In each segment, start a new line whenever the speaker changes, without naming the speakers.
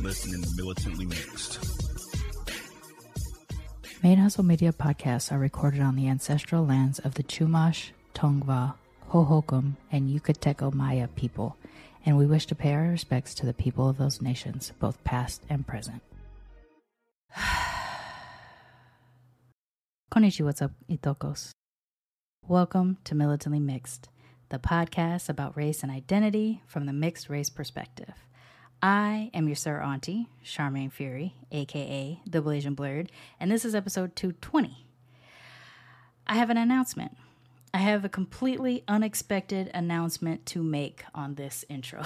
listening to Militantly Mixed.
ManeHustle Media podcasts are recorded on the ancestral lands of the Chumash, Tongva, Hohokam, and Yucateco Maya people, and we wish to pay our respects to the people of those nations, both past and present. Konnichiwa, what's up, Itokos? Welcome to Militantly Mixed, the podcast about race and identity from the mixed race perspective. I am your Sir Auntie, Sharmane Fury, aka the Blasian Blurred, and this is episode 220. I have an announcement. I have a completely unexpected announcement to make on this intro.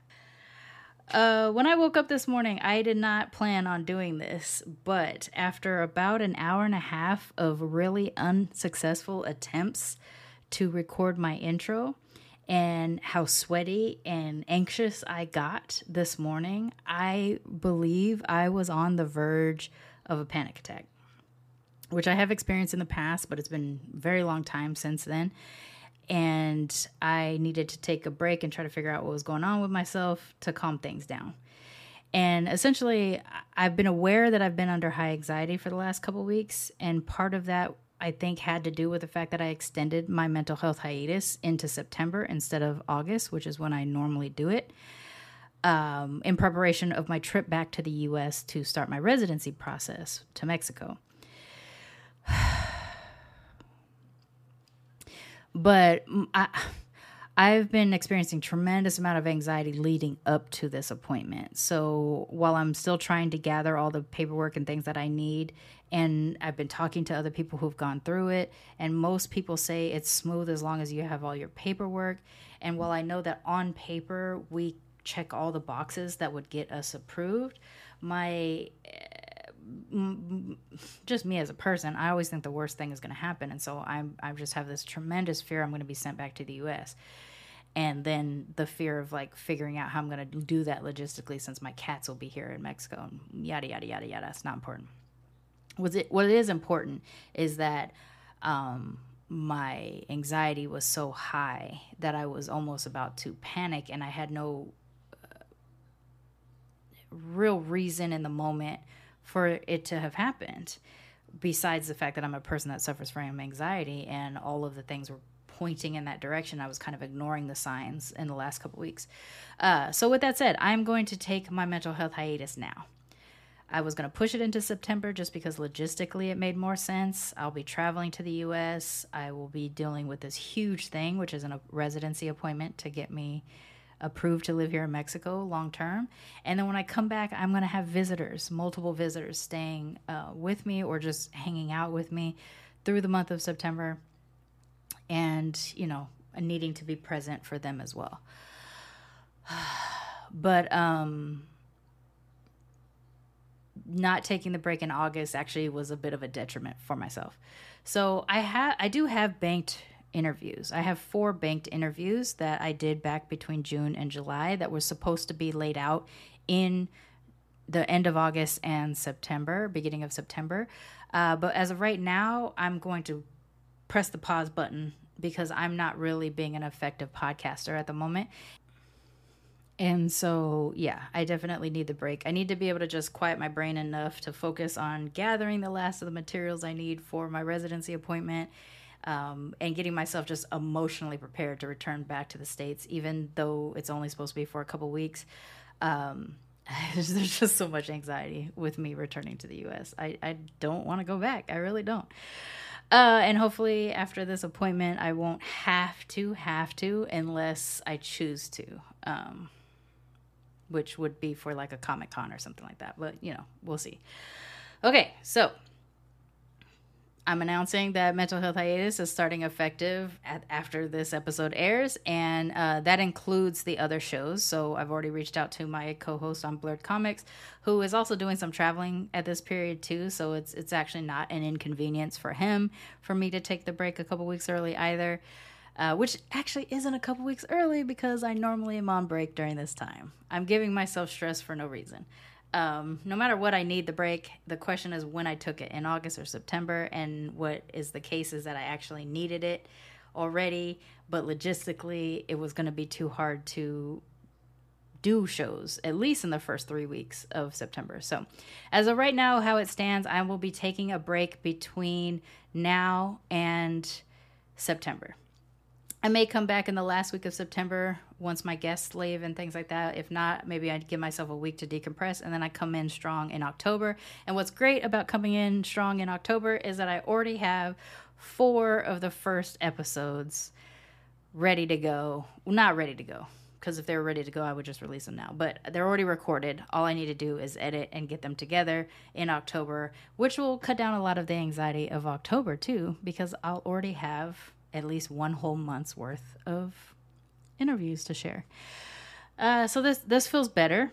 uh, when I woke up this morning, I did not plan on doing this, but after about an hour and a half of really unsuccessful attempts to record my intro, and how sweaty and anxious I got this morning, I believe I was on the verge of a panic attack, which I have experienced in the past, but it's been a very long time since then. And I needed to take a break and try to figure out what was going on with myself to calm things down. And essentially, I've been aware that I've been under high anxiety for the last couple weeks, and part of that I think had to do with the fact that I extended my mental health hiatus into September instead of August, which is when I normally do it, um, in preparation of my trip back to the US to start my residency process to Mexico. but I. I've been experiencing tremendous amount of anxiety leading up to this appointment. So while I'm still trying to gather all the paperwork and things that I need, and I've been talking to other people who've gone through it, and most people say it's smooth as long as you have all your paperwork. And while I know that on paper we check all the boxes that would get us approved, my eh, just me as a person, I always think the worst thing is going to happen, and so I'm I just have this tremendous fear I'm going to be sent back to the U.S. And then the fear of like figuring out how I'm going to do that logistically, since my cats will be here in Mexico, and yada yada yada yada. It's not important. What's it? What is important is that um, my anxiety was so high that I was almost about to panic, and I had no uh, real reason in the moment for it to have happened besides the fact that i'm a person that suffers from anxiety and all of the things were pointing in that direction i was kind of ignoring the signs in the last couple weeks uh, so with that said i'm going to take my mental health hiatus now i was going to push it into september just because logistically it made more sense i'll be traveling to the us i will be dealing with this huge thing which is a residency appointment to get me approved to live here in Mexico long term. And then when I come back, I'm going to have visitors, multiple visitors staying uh, with me or just hanging out with me through the month of September and, you know, needing to be present for them as well. but, um, not taking the break in August actually was a bit of a detriment for myself. So I have I do have banked interviews. I have four banked interviews that I did back between June and July that were supposed to be laid out in the end of August and September, beginning of September. Uh, but as of right now, I'm going to press the pause button because I'm not really being an effective podcaster at the moment. And so, yeah, I definitely need the break. I need to be able to just quiet my brain enough to focus on gathering the last of the materials I need for my residency appointment um, and getting myself just emotionally prepared to return back to the states, even though it's only supposed to be for a couple weeks. Um, there's just so much anxiety with me returning to the U.S. I, I don't want to go back. I really don't. Uh, and hopefully, after this appointment, I won't have to have to unless I choose to, um, which would be for like a Comic Con or something like that. But you know, we'll see. Okay, so I'm announcing that Mental Health Hiatus is starting effective at, after this episode airs, and uh, that includes the other shows. So I've already reached out to my co-host on Blurred Comics, who is also doing some traveling at this period too. So it's it's actually not an inconvenience for him for me to take the break a couple weeks early either. Uh, which actually isn't a couple weeks early because I normally am on break during this time. I'm giving myself stress for no reason um, no matter what I need the break, the question is when I took it in August or September, and what is the case is that I actually needed it already, but logistically it was going to be too hard to do shows at least in the first three weeks of September. So, as of right now, how it stands, I will be taking a break between now and September. I may come back in the last week of September once my guests leave and things like that. If not, maybe I'd give myself a week to decompress and then I come in strong in October. And what's great about coming in strong in October is that I already have four of the first episodes ready to go. Well, not ready to go because if they were ready to go, I would just release them now. But they're already recorded. All I need to do is edit and get them together in October, which will cut down a lot of the anxiety of October too, because I'll already have at least one whole month's worth of interviews to share. Uh, so this this feels better.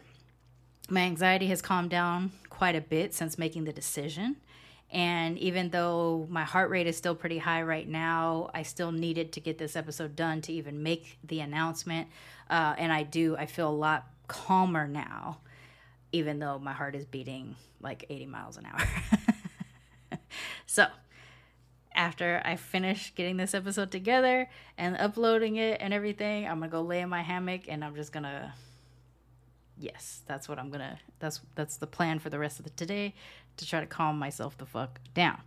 My anxiety has calmed down quite a bit since making the decision. And even though my heart rate is still pretty high right now, I still needed to get this episode done to even make the announcement. Uh, and I do, I feel a lot calmer now, even though my heart is beating like 80 miles an hour. so, after I finish getting this episode together and uploading it and everything, I'm gonna go lay in my hammock and I'm just gonna yes, that's what I'm gonna that's that's the plan for the rest of the today to try to calm myself the fuck down.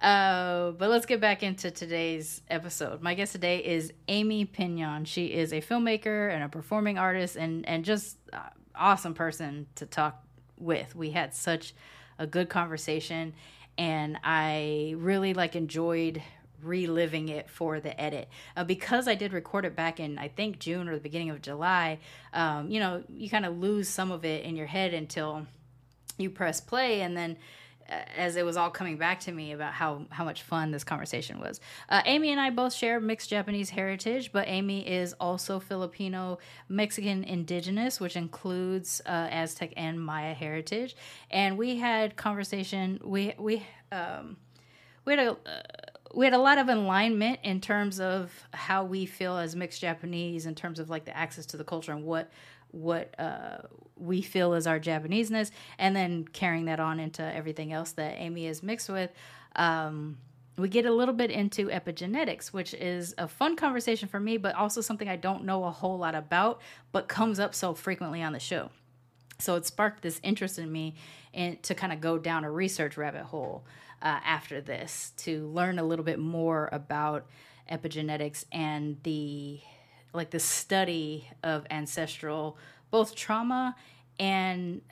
Uh, but let's get back into today's episode. My guest today is Amy Piñon. She is a filmmaker and a performing artist and and just uh, awesome person to talk with. We had such a good conversation and I really like enjoyed reliving it for the edit uh, because I did record it back in I think June or the beginning of July. Um, you know, you kind of lose some of it in your head until you press play, and then as it was all coming back to me about how how much fun this conversation was. Uh, Amy and I both share mixed Japanese heritage, but Amy is also Filipino Mexican indigenous, which includes uh, Aztec and Maya heritage. And we had conversation. We we um, we had a. Uh, we had a lot of alignment in terms of how we feel as mixed Japanese, in terms of like the access to the culture and what what uh, we feel is our Japaneseness, and then carrying that on into everything else that Amy is mixed with. Um, we get a little bit into epigenetics, which is a fun conversation for me, but also something I don't know a whole lot about, but comes up so frequently on the show. So it sparked this interest in me and to kind of go down a research rabbit hole uh, after this to learn a little bit more about epigenetics and the like the study of ancestral both trauma and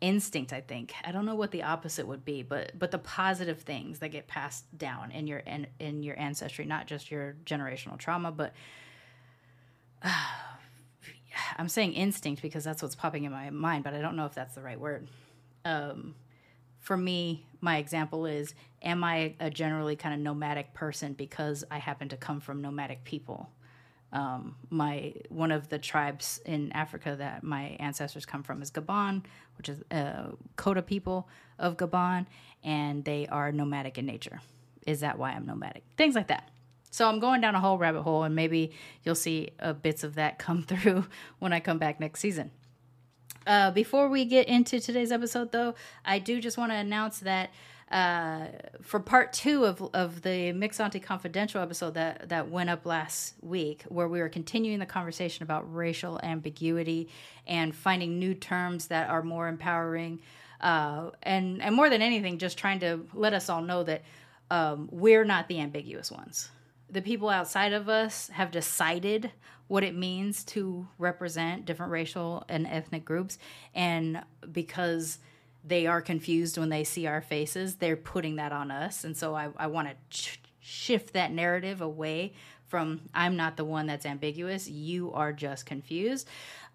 instinct i think. I don't know what the opposite would be but but the positive things that get passed down in your in, in your ancestry not just your generational trauma but uh, i'm saying instinct because that's what's popping in my mind but i don't know if that's the right word. Um, for me my example is am i a generally kind of nomadic person because i happen to come from nomadic people um, my one of the tribes in Africa that my ancestors come from is Gabon, which is uh, Kota people of Gabon, and they are nomadic in nature. Is that why I'm nomadic? Things like that. So I'm going down a whole rabbit hole, and maybe you'll see uh, bits of that come through when I come back next season. Uh, before we get into today's episode, though, I do just want to announce that uh, for part two of, of the Mixante Confidential episode that, that went up last week, where we were continuing the conversation about racial ambiguity and finding new terms that are more empowering. Uh, and, and more than anything, just trying to let us all know that um, we're not the ambiguous ones. The people outside of us have decided what it means to represent different racial and ethnic groups. And because they are confused when they see our faces. They're putting that on us. And so I, I want to ch- shift that narrative away from I'm not the one that's ambiguous, you are just confused.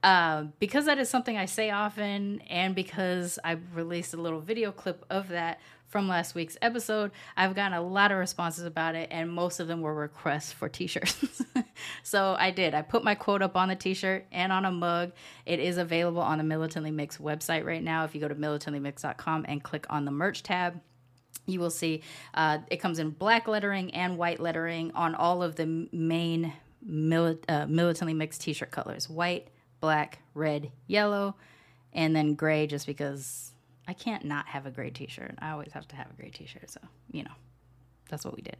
Uh, because that is something I say often, and because I released a little video clip of that from last week's episode. I've gotten a lot of responses about it, and most of them were requests for t shirts. so I did. I put my quote up on the t shirt and on a mug. It is available on the Militantly Mix website right now. If you go to militantlymixed.com and click on the merch tab, you will see uh, it comes in black lettering and white lettering on all of the main mili- uh, militantly mixed t-shirt colors white black red yellow and then gray just because i can't not have a gray t-shirt i always have to have a gray t-shirt so you know that's what we did.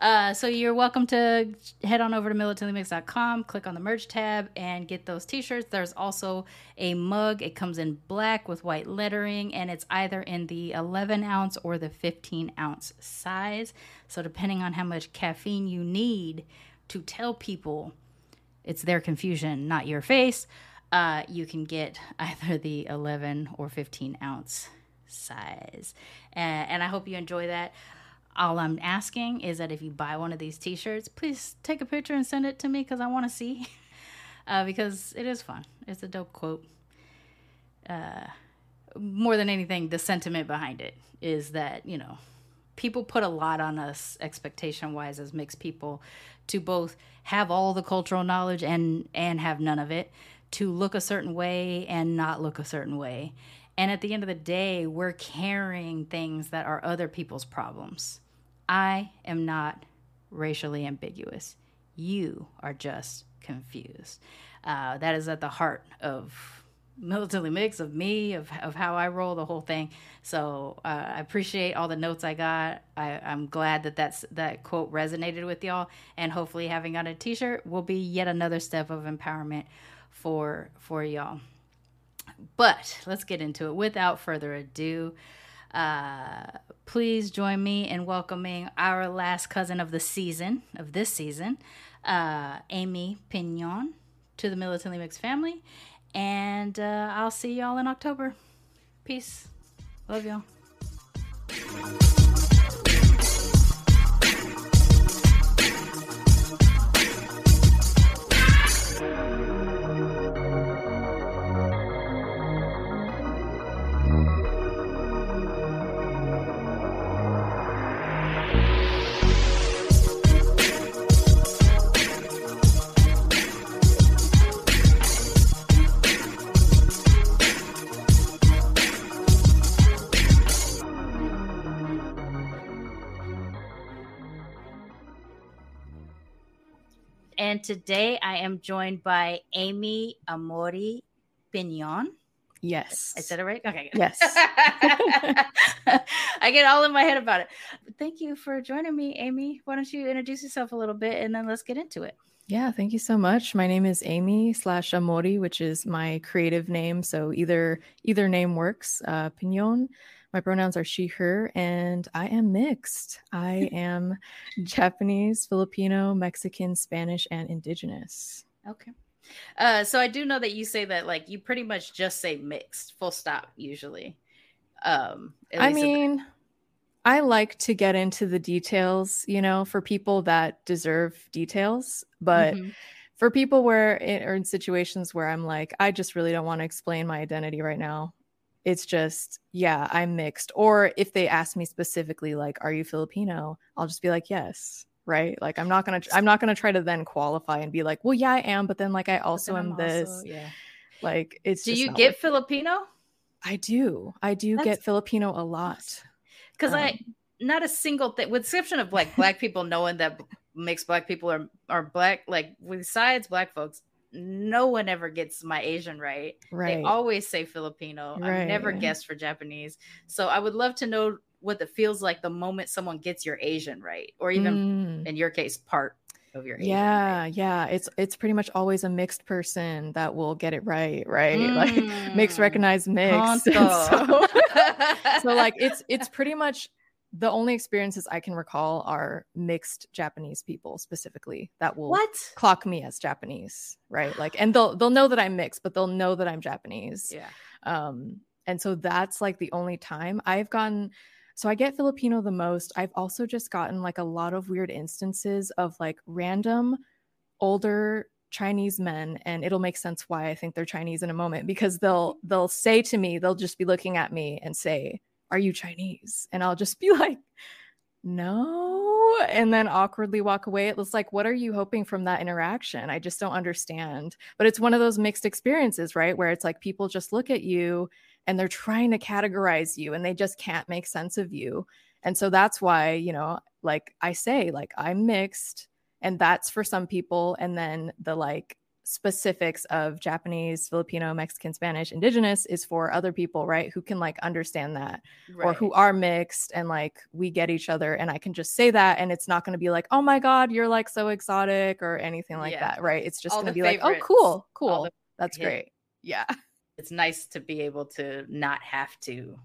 Uh, so you're welcome to head on over to militantlymixed.com, click on the merch tab, and get those t-shirts. There's also a mug. It comes in black with white lettering, and it's either in the 11 ounce or the 15 ounce size. So depending on how much caffeine you need to tell people it's their confusion, not your face, uh, you can get either the 11 or 15 ounce size. And, and I hope you enjoy that all I'm asking is that if you buy one of these T-shirts, please take a picture and send it to me because I want to see. Uh, because it is fun. It's a dope quote. Uh, more than anything, the sentiment behind it is that you know people put a lot on us expectation wise as mixed people to both have all the cultural knowledge and and have none of it to look a certain way and not look a certain way. And at the end of the day we're carrying things that are other people's problems. I am not racially ambiguous. You are just confused. Uh, that is at the heart of militantly mix of me of, of how i roll the whole thing. So uh, i appreciate all the notes i got. I, i'm glad that that's that quote resonated with y'all. And hopefully having on a t-shirt will be yet another step of empowerment for for y'all but let's get into it without further ado uh, please join me in welcoming our last cousin of the season, of this season, uh, Amy Piñon, to the Militantly Mixed family. And uh, I'll see y'all in October. Peace. Love y'all. Today I am joined by Amy Amori Piñon.
Yes.
I said it right? Okay.
Good. Yes.
I get all in my head about it. Thank you for joining me, Amy. Why don't you introduce yourself a little bit and then let's get into it.
Yeah, thank you so much. My name is Amy slash Amori, which is my creative name. So either either name works. Uh, Piñon my pronouns are she, her, and I am mixed. I am Japanese, Filipino, Mexican, Spanish, and indigenous.
Okay. Uh, so I do know that you say that like you pretty much just say mixed, full stop, usually. Um,
I mean, I like to get into the details, you know, for people that deserve details, but. Mm-hmm for people where it, or in situations where I'm like, I just really don't want to explain my identity right now. It's just, yeah, I'm mixed. Or if they ask me specifically, like, are you Filipino? I'll just be like, yes. Right. Like, I'm not going to, I'm not going to try to then qualify and be like, well, yeah, I am. But then, like, I also am this.
yeah.
Like, it's,
do you get Filipino?
I do. I do That's... get Filipino a lot.
Because um, I, not a single thing, with exception of like black people knowing that mixed black people are, are black, like, besides black folks, no one ever gets my Asian right. Right. They always say Filipino. Right. I've never guessed for Japanese. So I would love to know what it feels like the moment someone gets your Asian right, or even mm. in your case, part of your Asian
yeah
right.
yeah it's it's pretty much always a mixed person that will get it right right mm. like mixed recognize mixed so, so like it's it's pretty much the only experiences I can recall are mixed Japanese people specifically that will
what?
clock me as Japanese, right? Like, and they'll they'll know that I'm mixed, but they'll know that I'm Japanese.
Yeah.
Um, and so that's like the only time I've gotten. So I get Filipino the most. I've also just gotten like a lot of weird instances of like random older Chinese men, and it'll make sense why I think they're Chinese in a moment because they'll they'll say to me, they'll just be looking at me and say are you Chinese? And I'll just be like, no. And then awkwardly walk away. It was like, what are you hoping from that interaction? I just don't understand. But it's one of those mixed experiences, right? Where it's like people just look at you and they're trying to categorize you and they just can't make sense of you. And so that's why, you know, like I say, like I'm mixed and that's for some people. And then the like specifics of Japanese, Filipino, Mexican, Spanish, indigenous is for other people, right? Who can like understand that right. or who are mixed and like we get each other and I can just say that and it's not going to be like, "Oh my god, you're like so exotic" or anything like yeah. that, right? It's just going to be like, "Oh, cool. Cool. That's hit. great." Yeah.
It's nice to be able to not have to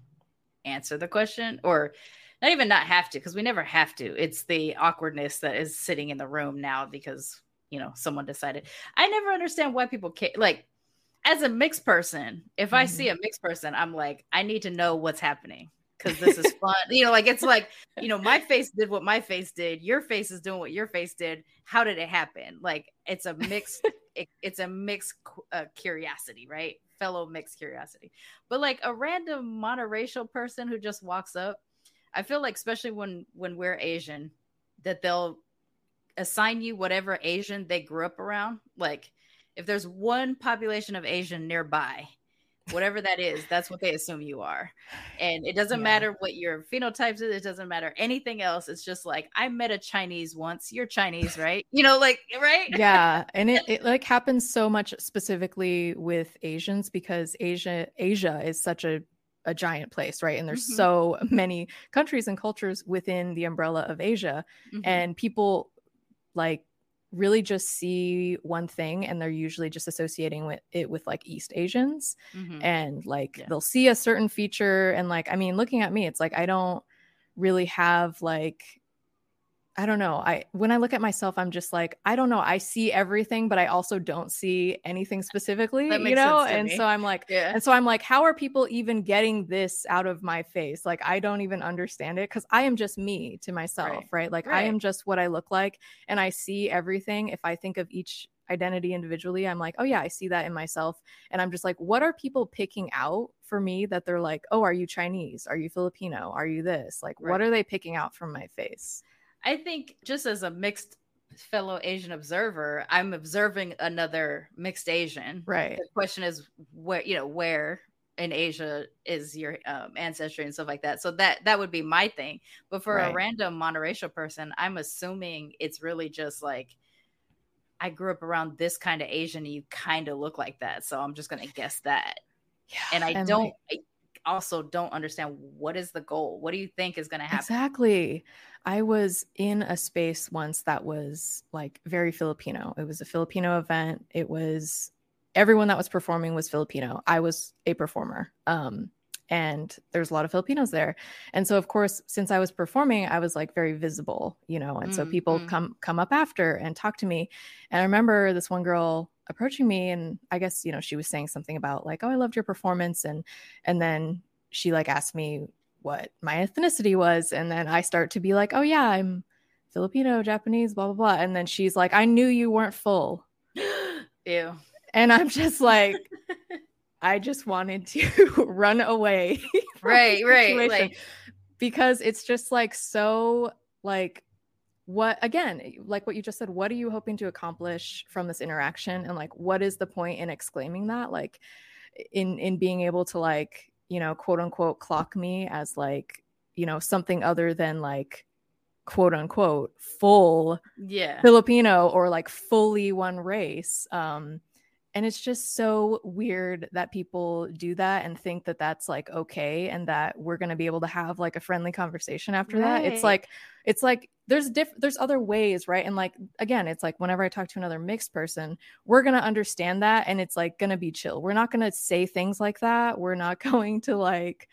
answer the question or not even not have to because we never have to. It's the awkwardness that is sitting in the room now because you know someone decided. I never understand why people care like as a mixed person if mm-hmm. i see a mixed person i'm like i need to know what's happening because this is fun. You know like it's like you know my face did what my face did. Your face is doing what your face did. How did it happen? Like it's a mixed it, it's a mixed uh, curiosity right? Fellow mixed curiosity. But like a random monoracial person who just walks up i feel like especially when when we're asian that they'll assign you whatever Asian they grew up around. Like if there's one population of Asian nearby, whatever that is, that's what they assume you are. And it doesn't yeah. matter what your phenotypes is, it doesn't matter anything else. It's just like I met a Chinese once. You're Chinese, right? You know, like right?
Yeah. And it, it like happens so much specifically with Asians because Asia Asia is such a a giant place, right? And there's mm-hmm. so many countries and cultures within the umbrella of Asia. Mm-hmm. And people like really just see one thing and they're usually just associating with it with like east asians mm-hmm. and like yeah. they'll see a certain feature and like i mean looking at me it's like i don't really have like I don't know. I when I look at myself, I'm just like, I don't know. I see everything, but I also don't see anything specifically, you know? And me. so I'm like, yeah. and so I'm like, how are people even getting this out of my face? Like, I don't even understand it because I am just me to myself, right? right? Like, right. I am just what I look like, and I see everything. If I think of each identity individually, I'm like, oh yeah, I see that in myself, and I'm just like, what are people picking out for me that they're like, oh, are you Chinese? Are you Filipino? Are you this? Like, right. what are they picking out from my face?
I think just as a mixed fellow Asian observer, I'm observing another mixed Asian.
Right.
The question is where you know where in Asia is your um, ancestry and stuff like that. So that that would be my thing. But for right. a random monoracial person, I'm assuming it's really just like I grew up around this kind of Asian. And you kind of look like that, so I'm just gonna guess that. Yeah, and I and don't. Like- also don't understand what is the goal. What do you think is going to happen?
Exactly. I was in a space once that was like very Filipino. It was a Filipino event. It was everyone that was performing was Filipino. I was a performer. Um, and there's a lot of Filipinos there. And so of course, since I was performing, I was like very visible, you know, and mm, so people mm. come come up after and talk to me. And I remember this one girl approaching me and I guess, you know, she was saying something about like, "Oh, I loved your performance." And and then she like asked me what my ethnicity was and then I start to be like, "Oh yeah, I'm Filipino, Japanese, blah blah blah." And then she's like, "I knew you weren't full."
Ew.
And I'm just like I just wanted to run away.
right, right. Like
because it's just like so like what again like what you just said what are you hoping to accomplish from this interaction? And like what is the point in exclaiming that? Like in in being able to like you know quote unquote clock me as like you know something other than like quote unquote full
yeah.
Filipino or like fully one race um and it's just so weird that people do that and think that that's like okay and that we're going to be able to have like a friendly conversation after right. that. It's like it's like there's diff there's other ways right? And like again it's like whenever i talk to another mixed person we're going to understand that and it's like going to be chill. We're not going to say things like that. We're not going to like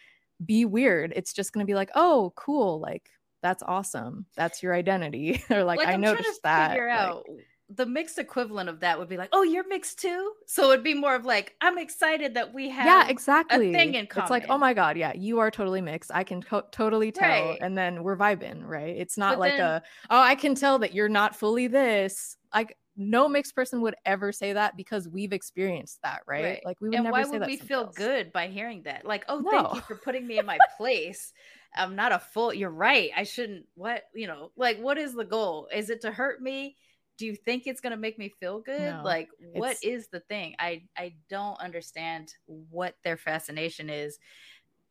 be weird. It's just going to be like oh cool like that's awesome. That's your identity. Or like, like i I'm noticed that figure out like,
the mixed equivalent of that would be like, oh, you're mixed too. So it'd be more of like, I'm excited that we have
yeah, exactly.
a thing in common.
It's like, oh my god, yeah, you are totally mixed. I can co- totally tell, right. and then we're vibing, right? It's not but like then, a oh, I can tell that you're not fully this. Like no mixed person would ever say that because we've experienced that, right? right. Like we would
and
never
why would we feel
else.
good by hearing that? Like, oh,
no.
thank you for putting me in my place. I'm not a full. You're right. I shouldn't. What you know? Like, what is the goal? Is it to hurt me? Do you think it's gonna make me feel good? No, like, what is the thing? I I don't understand what their fascination is.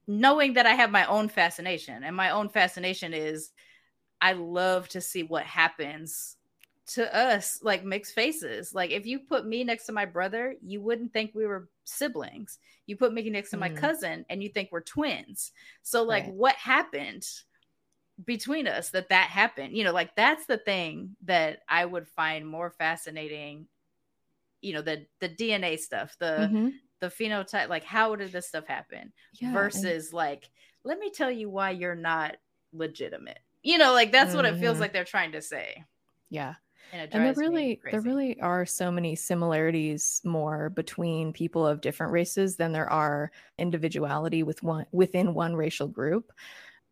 Knowing that I have my own fascination, and my own fascination is, I love to see what happens to us like mixed faces. Like if you put me next to my brother, you wouldn't think we were siblings. You put me next to mm. my cousin and you think we're twins. So like right. what happened between us that that happened? You know, like that's the thing that I would find more fascinating. You know, the the DNA stuff, the mm-hmm. the phenotype, like how did this stuff happen? Yeah, versus and- like let me tell you why you're not legitimate. You know, like that's mm-hmm. what it feels mm-hmm. like they're trying to say.
Yeah and, and there really there really are so many similarities more between people of different races than there are individuality with one within one racial group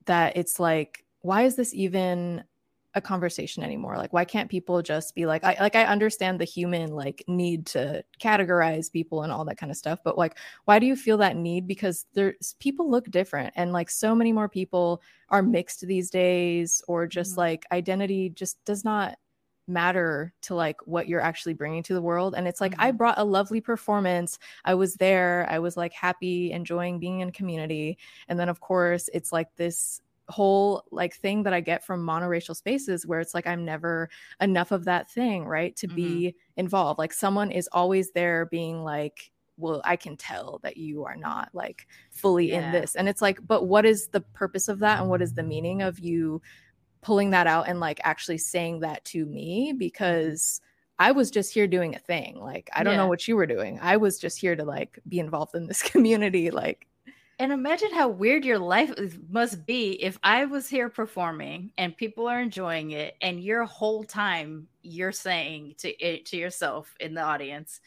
that it's like why is this even a conversation anymore like why can't people just be like i like i understand the human like need to categorize people and all that kind of stuff but like why do you feel that need because there's people look different and like so many more people are mixed these days or just mm-hmm. like identity just does not matter to like what you're actually bringing to the world and it's like mm-hmm. i brought a lovely performance i was there i was like happy enjoying being in community and then of course it's like this whole like thing that i get from monoracial spaces where it's like i'm never enough of that thing right to mm-hmm. be involved like someone is always there being like well i can tell that you are not like fully yeah. in this and it's like but what is the purpose of that and what is the meaning of you pulling that out and like actually saying that to me because I was just here doing a thing. Like, I don't yeah. know what you were doing. I was just here to like be involved in this community. Like,
and imagine how weird your life must be if I was here performing and people are enjoying it, and your whole time you're saying to to yourself in the audience,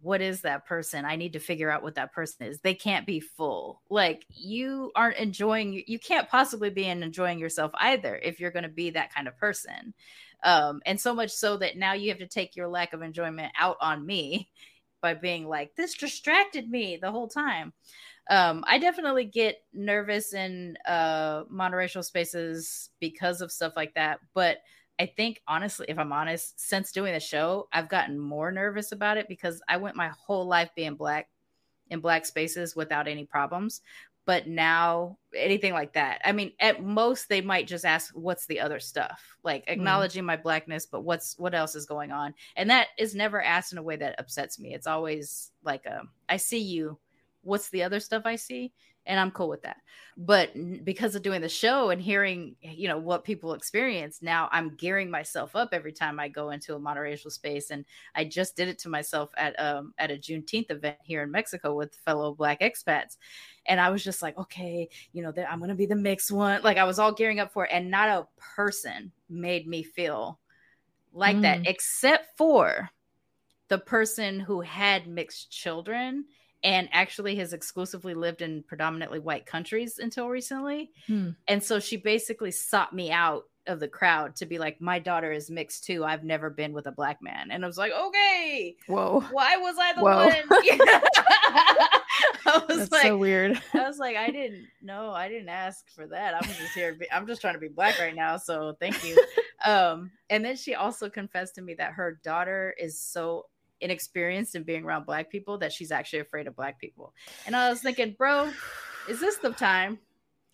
what is that person? I need to figure out what that person is. They can't be full. Like you aren't enjoying you can't possibly be enjoying yourself either if you're going to be that kind of person. Um and so much so that now you have to take your lack of enjoyment out on me by being like this distracted me the whole time. Um I definitely get nervous in uh monoracial spaces because of stuff like that, but I think honestly, if I'm honest, since doing the show, I've gotten more nervous about it because I went my whole life being black in black spaces without any problems. But now anything like that, I mean, at most they might just ask, "What's the other stuff?" Like hmm. acknowledging mm. my blackness, but what's what else is going on? And that is never asked in a way that upsets me. It's always like, a, um, "I see you. What's the other stuff I see?" and I'm cool with that. But because of doing the show and hearing, you know, what people experience, now I'm gearing myself up every time I go into a monoracial space. And I just did it to myself at um at a Juneteenth event here in Mexico with fellow Black expats, and I was just like, okay, you know, I'm gonna be the mixed one. Like I was all gearing up for it, and not a person made me feel like mm. that, except for the person who had mixed children and actually has exclusively lived in predominantly white countries until recently. Hmm. And so she basically sought me out of the crowd to be like, My daughter is mixed too. I've never been with a black man. And I was like, Okay.
Whoa.
Why was I the Whoa. one? I was
That's
like,
so weird.
I was like, I didn't know. I didn't ask for that. I'm just here. Be, I'm just trying to be black right now. So thank you. um, and then she also confessed to me that her daughter is so inexperienced in being around black people that she's actually afraid of black people. And I was thinking, bro, is this the time?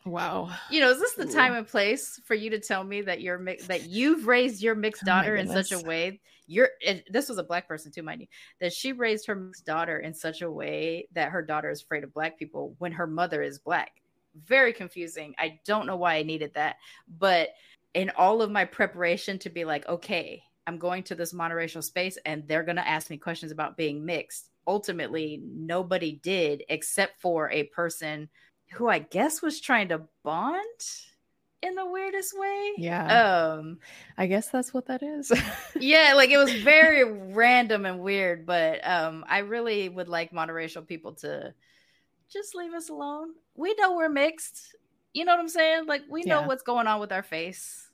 Wow.
You know, is this the time and place for you to tell me that you're mi- that you've raised your mixed oh daughter oh in such a way? You're this was a black person too, mind you, that she raised her mixed daughter in such a way that her daughter is afraid of black people when her mother is black. Very confusing. I don't know why I needed that, but in all of my preparation to be like, okay, I'm going to this monoracial space and they're going to ask me questions about being mixed. Ultimately, nobody did except for a person who I guess was trying to bond in the weirdest way.
Yeah. Um I guess that's what that is.
yeah, like it was very random and weird, but um I really would like monoracial people to just leave us alone. We know we're mixed. You know what I'm saying? Like we know yeah. what's going on with our face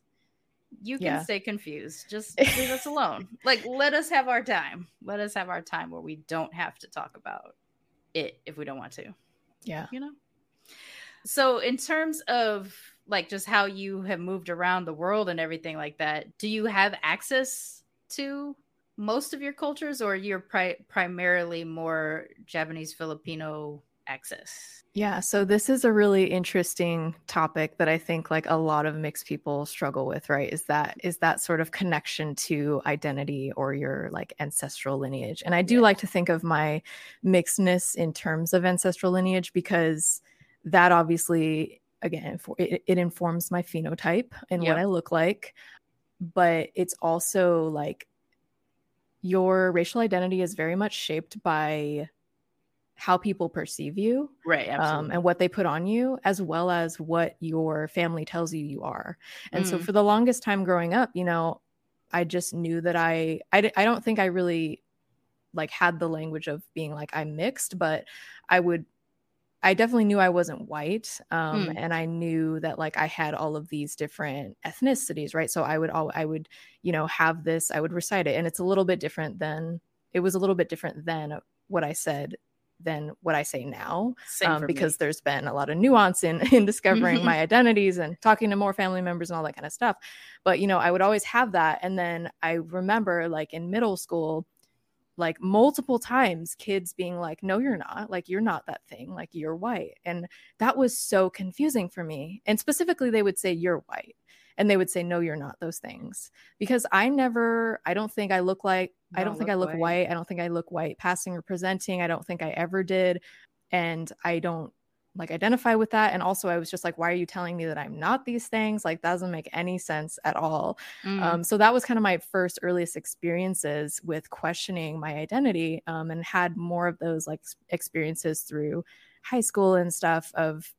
You can
Yeah.
stay confused. Just leave us alone. Like, let us have our time. Let us have our time where we don't have to talk about it if we don't want to.
Yeah.
You know. So, in terms of like just how you have moved around the world and everything like that, do you have access to most of your cultures, or you're pri- primarily more Japanese Filipino access?
Yeah, so this is a really interesting topic that I think like a lot of mixed people struggle with, right? Is that is that sort of connection to identity or your like ancestral lineage. And I do
Yeah.
like to think of my mixedness in terms of ancestral lineage because that obviously again for, it, it informs my phenotype and
Yep.
what I look like, but it's also like your racial identity is very much shaped by how people perceive you
Right.
um, and what they put on you, as well as what your family tells you you are. And so,
Mm.
for the longest time growing up, you know, I just knew that I, I, I don't think I really like had the language of being like I'm mixed, but I would, I definitely knew I wasn't white, um,
Mm.
and I knew that like I had all of these different ethnicities, right? So I would, all, I would, you know, have this, I would recite it, and it's a little bit different than it was a little bit different than what I said than what I say now um, because
me.
there's been a lot of nuance in in discovering my identities and talking to more family members and all that kind of stuff. But you know, I would always have that, and then I remember like in middle school, like multiple times, kids being like, "No, you're not. Like you're not that thing. Like you're white," and that was so confusing for me. And specifically, they would say, "You're white." And they would say, No, you're not those things. Because I never, I don't think I look like, I
Don't
don't think
look
I look
white.
white. I don't think I look white passing or presenting. I don't think I ever did. And I don't like identify with that. And also, I was just like, why are you telling me that I'm not these things? Like, that doesn't make any sense at all.
Mm.
Um, so that was kind of my first earliest experiences with questioning my identity um, and had more of those like experiences through high school and stuff of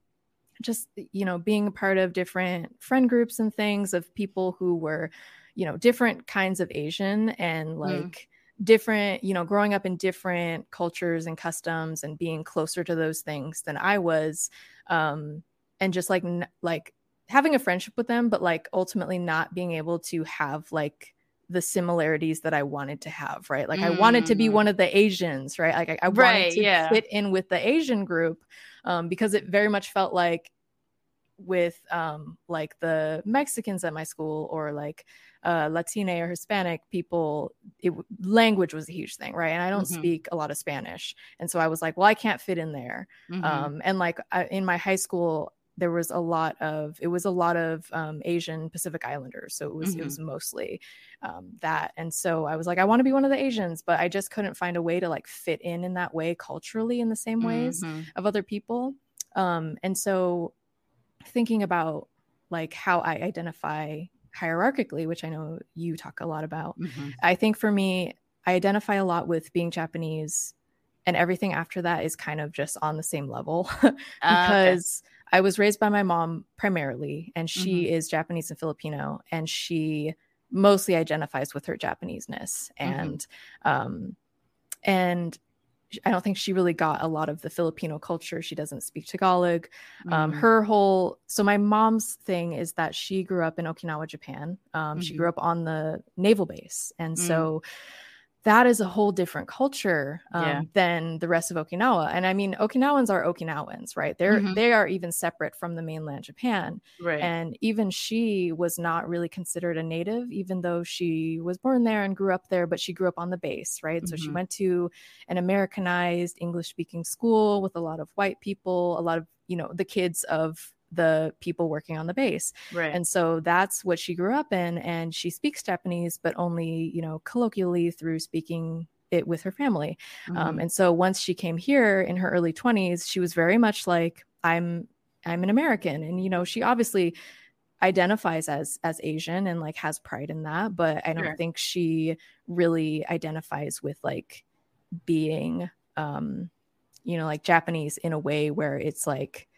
just you know being a part of different friend groups and things of people who were you know different kinds of asian and like different you know growing up in different cultures and customs and being closer to those things than i was um and just like like having a friendship with them but like ultimately not being able to have like the similarities that i wanted to have right like i wanted to be
Mm.
one of the asians right like i, I
Right,
wanted to
yeah.
fit in with the asian group um, because it very much felt like with um, like the Mexicans at my school or like uh, Latina or Hispanic people, it language was a huge thing, right? And I don't
Mhm.
speak a lot of Spanish, and so I was like, well, I can't fit in there.
Mhm.
Um, and like I, in my high school, there was a lot of it was a lot of um, Asian Pacific Islanders, so it was
Mhm.
it was mostly um, that. And so I was like, I want to be one of the Asians, but I just couldn't find a way to like fit in in that way culturally in the same ways
Mhm.
of other people. Um, and so thinking about like how I identify hierarchically, which I know you talk a lot about,
Mhm.
I think for me, I identify a lot with being Japanese, and everything after that is kind of just on the same level
Ah, okay.
I was raised by my mom primarily, and she is Japanese and Filipino, and she mostly identifies with her Japaneseness, and um, and I don't think she really got a lot of the Filipino culture. She doesn't speak Tagalog. Um,
Mhm.
her whole so my mom's thing is that she grew up in Okinawa, Japan. Um, She
Mhm.
grew up on the naval base, and
Mm.
so that is a whole different culture um,
Yeah.
than the rest of Okinawa. And I mean, Okinawans are Okinawans, right? They're
Mhm.
they are even separate from the mainland Japan.
right.
And even she was not really considered a native, even though she was born there and grew up there, but she grew up on the base, right? So she
Mhm.
went to an Americanized English speaking school with a lot of white people, a lot of, you know, the kids of the people working on the base.
right.
And so that's what she grew up in. And she speaks Japanese, but only, you know, colloquially through speaking it with her family. Um,
Mhm.
and so once she came here in her early 20s, she was very much like, I'm I'm an American. And, you know, she obviously identifies as as Asian and like has pride in that, but I don't
Sure.
think she really identifies with like being um, you know, like Japanese in a way where it's like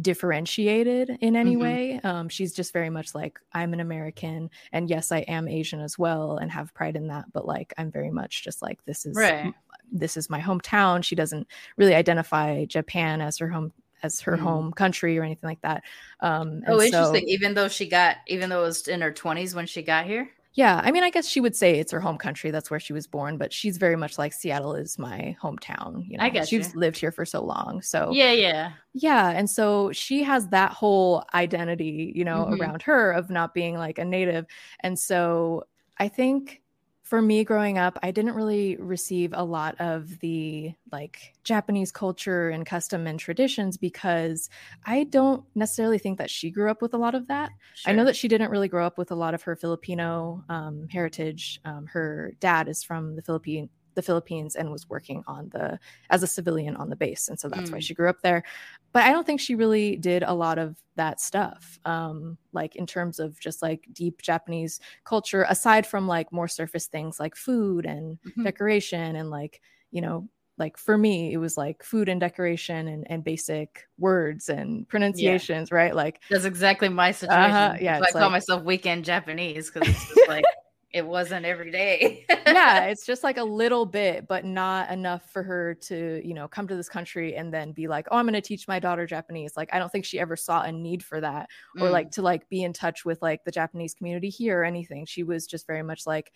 differentiated in any
Mhm.
way. Um, she's just very much like, I'm an American, and yes, I am Asian as well, and have pride in that. But like, I'm very much just like, this is
Right.
this is my hometown. She doesn't really identify Japan as her home as her mm. home country or anything like that. Um,
oh, interesting. So, even though she got, even though it was in her 20s when she got here.
Yeah, I mean, I guess she would say it's her home country. That's where she was born, but she's very much like Seattle is my hometown. You know,
I guess
she's you. lived here for so long. So
yeah, yeah,
yeah, and so she has that whole identity, you know, mm-hmm. around her of not being like a native, and so I think for me growing up, I didn't really receive a lot of the like Japanese culture and custom and traditions because I don't necessarily think that she grew up with a lot of that. Sure. I know that she didn't really grow up with a lot of her Filipino um, heritage. Um, her dad is from the Philippine the Philippines and was working on the as a civilian on the base, and so that's mm. why she grew up there. But I don't think she really did a lot of that stuff, um, like in terms of just like deep Japanese culture, aside from like more surface things like food and mm-hmm. decoration and like you know like for me it was like food and decoration and, and basic words and pronunciations yeah. right like
that's exactly my situation uh-huh, yeah so i call myself weekend japanese because it's just like it wasn't every day.
yeah, it's just like a little bit, but not enough for her to, you know, come to this country and then be like, "Oh, I'm going to teach my daughter Japanese." Like I don't think she ever saw a need for that or mm. like to like be in touch with like the Japanese community here or anything. She was just very much like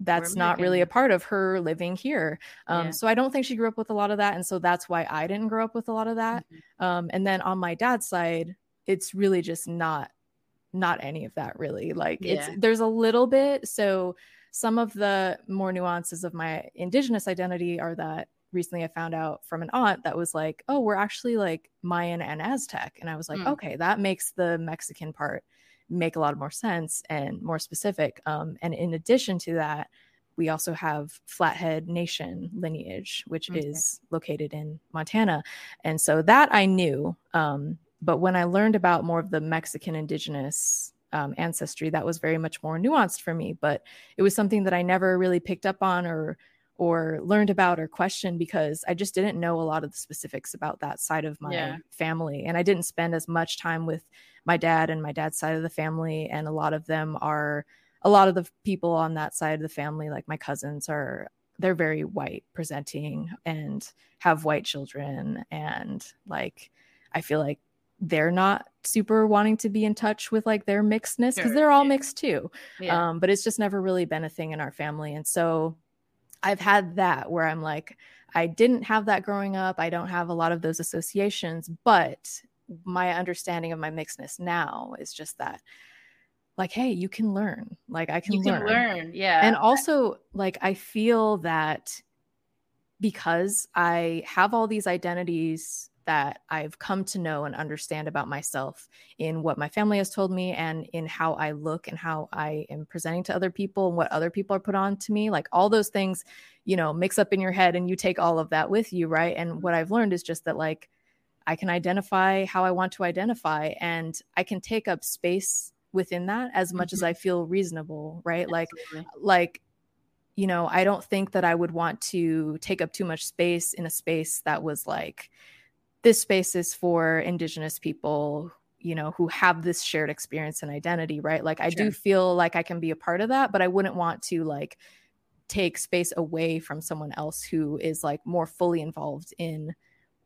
that's not really a part of her living here. Um, yeah. So I don't think she grew up with a lot of that. And so that's why I didn't grow up with a lot of that. Mm-hmm. Um, and then on my dad's side, it's really just not not any of that really like yeah. it's there's a little bit so some of the more nuances of my indigenous identity are that recently I found out from an aunt that was like, oh, we're actually like Mayan and Aztec. And I was like, mm. okay, that makes the Mexican part make a lot more sense and more specific. Um, and in addition to that, we also have Flathead Nation lineage, which okay. is located in Montana. And so that I knew. Um, but when I learned about more of the Mexican indigenous um, ancestry, that was very much more nuanced for me. But it was something that I never really picked up on or or learned about or questioned because I just didn't know a lot of the specifics about that side of my yeah. family. And I didn't spend as much time with my dad and my dad's side of the family. And a lot of them are, a lot of the people on that side of the family, like my cousins, are, they're very white presenting and have white children. And like, I feel like they're not super wanting to be in touch with like their mixedness because sure. they're all mixed too. Yeah. Um, but it's just never really been a thing in our family. And so I've had that where I'm like, I didn't have that growing up. I don't have a lot of those associations, but my understanding of my mixedness now is just that like hey you can learn like i can,
you
learn.
can learn yeah
and also like i feel that because i have all these identities that I've come to know and understand about myself in what my family has told me and in how I look and how I am presenting to other people and what other people are put on to me. Like all those things, you know, mix up in your head and you take all of that with you, right? And what I've learned is just that, like, I can identify how I want to identify and I can take up space within that as much mm-hmm. as I feel reasonable, right? Absolutely. Like, like, you know, I don't think that I would want to take up too much space in a space that was like, this space is for indigenous people you know who have this shared experience and identity right like i sure. do feel like i can be a part of that but i wouldn't want to like take space away from someone else who is like more fully involved in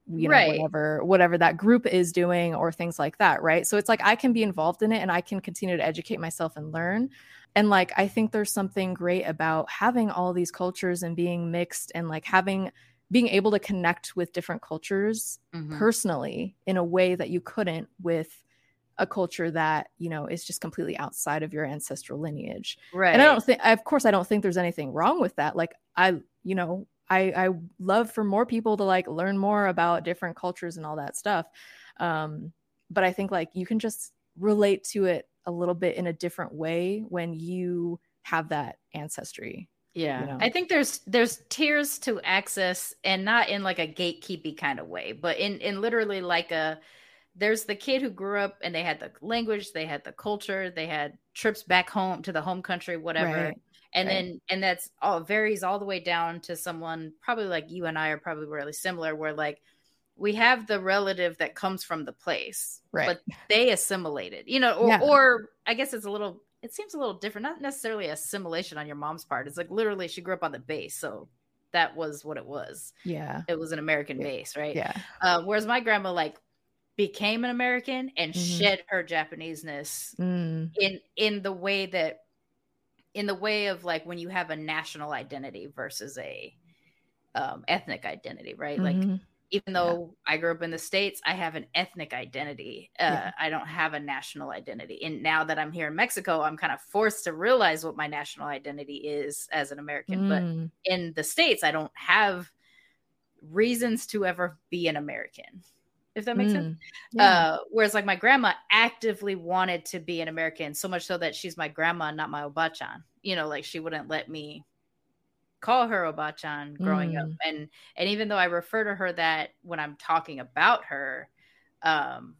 you know right. whatever whatever that group is doing or things like that right so it's like i can be involved in it and i can continue to educate myself and learn and like i think there's something great about having all these cultures and being mixed and like having being able to connect with different cultures mm-hmm. personally in a way that you couldn't with a culture that you know is just completely outside of your ancestral lineage.
Right
and i don't think of course i don't think there's anything wrong with that. Like i you know i i love for more people to like learn more about different cultures and all that stuff. Um but i think like you can just relate to it a little bit in a different way when you have that ancestry
yeah. You know? I think there's there's tiers to access and not in like a gatekeepy kind of way, but in in literally like a there's the kid who grew up and they had the language, they had the culture, they had trips back home to the home country, whatever. Right. And right. then and that's all varies all the way down to someone probably like you and I are probably really similar where like we have the relative that comes from the place,
right.
but they assimilated, you know, or, yeah. or I guess it's a little it seems a little different. Not necessarily assimilation on your mom's part. It's like literally she grew up on the base, so that was what it was.
Yeah,
it was an American
yeah.
base, right?
Yeah.
Uh, whereas my grandma, like became an American and
Mhm.
shed her Japaneseness
Mm.
in in the way that in the way of like when you have a national identity versus a um, ethnic identity, right? Like
Mhm.
Even though I grew up in the states, I have an ethnic identity. Uh,
Yeah.
I don't have a national identity. And now that I'm here in Mexico, I'm kind of forced to realize what my national identity is as an American. But
Mm.
in the states, I don't have reasons to ever be an American. If that makes sense.
Mm. Yeah.
Uh, whereas like my grandma actively wanted to be an American, so much so that she's my grandma, not my obachan. You know, like she wouldn't let me call her obachan growing up.
Mm.
And and even though I refer to her that when I'm talking about her, um,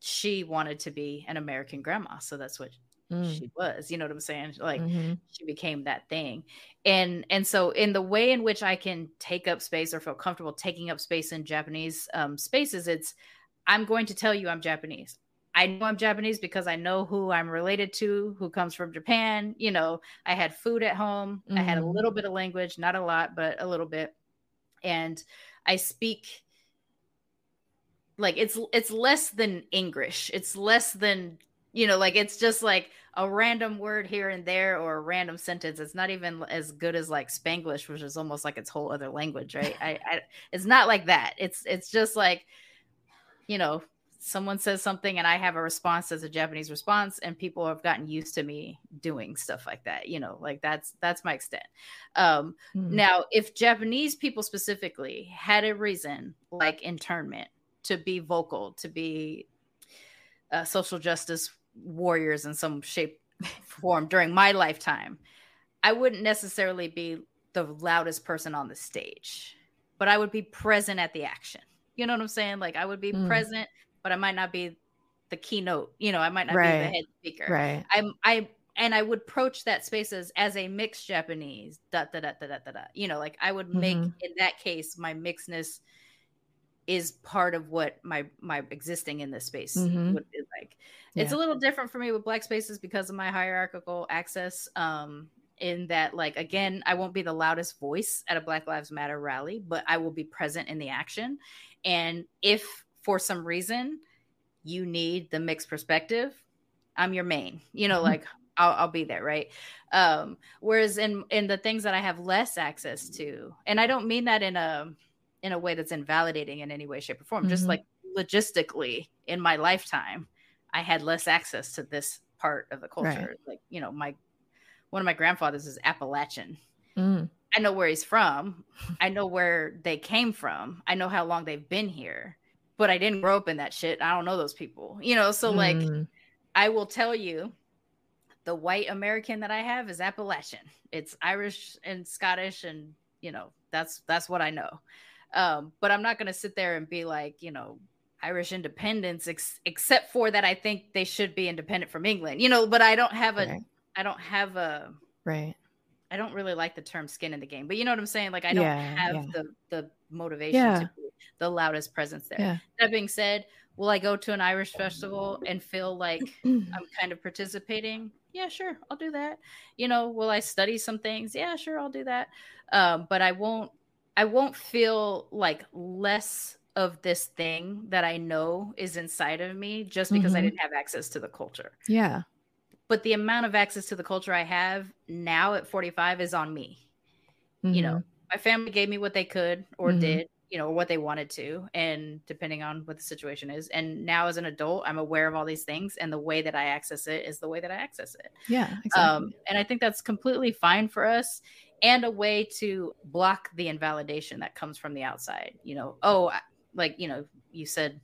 she wanted to be an American grandma. So that's what
Mm.
she was. You know what I'm saying? Like
Mhm.
she became that thing and and so in the way in which i can take up space or feel comfortable taking up space in japanese um, spaces it's i'm going to tell you i'm japanese i know i'm japanese because i know who i'm related to who comes from japan you know i had food at home i had a
Mhm.
little bit of language not a lot but a little bit. And i speak like it's it's less than english. It's less than you know like it's just like a random word here and there or a random sentence. It's not even as good as like spanglish which is almost like its whole other language right? I, I it's not like that. It's it's just like you know someone says something and i have a response as a japanese response and people have gotten used to me doing stuff like that you know like that's that's my extent um
Mm.
now if japanese people specifically had a reason like internment to be vocal to be uh, social justice warriors in some shape form during my lifetime i wouldn't necessarily be the loudest person on the stage but i would be present at the action you know what i'm saying like i would be
Mm.
present but i might not be the keynote you know i might not be the head speaker
Right.
i'm i and i would approach that space as, as a mixed japanese da, da, da, da, da, da, da. you know like i would make
Mhm.
in that case my mixedness is part of what my my existing in this space
Mhm.
would be like it's
Yeah.
a little different for me with black spaces because of my hierarchical access um in that like again i won't be the loudest voice at a black lives matter rally but i will be present in the action and if for some reason you need the mixed perspective i'm your main you know
Mhm.
like I'll, I'll be there right um whereas in in the things that i have less access to and i don't mean that in a in a way that's invalidating in any way shape or form just
Mhm.
like logistically in my lifetime i had less access to this part of the culture like you know my one of my grandfathers is appalachian
Mm.
I know where he's from. I know where they came from. I know how long they've been here. But I didn't grow up in that shit. I don't know those people. You know, so like
Mm.
I will tell you the white American that I have is Appalachian. It's Irish and Scottish and you know, that's that's what I know. Um, but I'm not gonna sit there and be like, you know, Irish independence, ex- except for that I think they should be independent from England, you know, but I don't have a
Right.
I don't have a
Right.
I don't really like the term skin in the game, but you know what I'm saying? Like I don't
Yeah,
have
yeah.
the the motivation
Yeah.
to be the loudest presence there.
Yeah.
That being said, will I go to an Irish festival and feel like. I'm kind of participating? Yeah, sure, I'll do that. You know, will I study some things? Yeah, sure, I'll do that. Um, but I won't I won't feel like less of this thing that I know is inside of me just because I
Mhm.
didn't have access to the culture
Yeah.
but the amount of access to the culture I have now at 45 is on me. You know,
Mhm.
my family gave me what they could or
Mhm.
did, you know, what they wanted to, and depending on what the situation is. And now as an adult, I'm aware of all these things, and the way that I access it is the way that I access it.
Yeah. Exactly.
Um, and I think that's completely fine for us and a way to block the invalidation that comes from the outside. You know, oh, like, you know, you said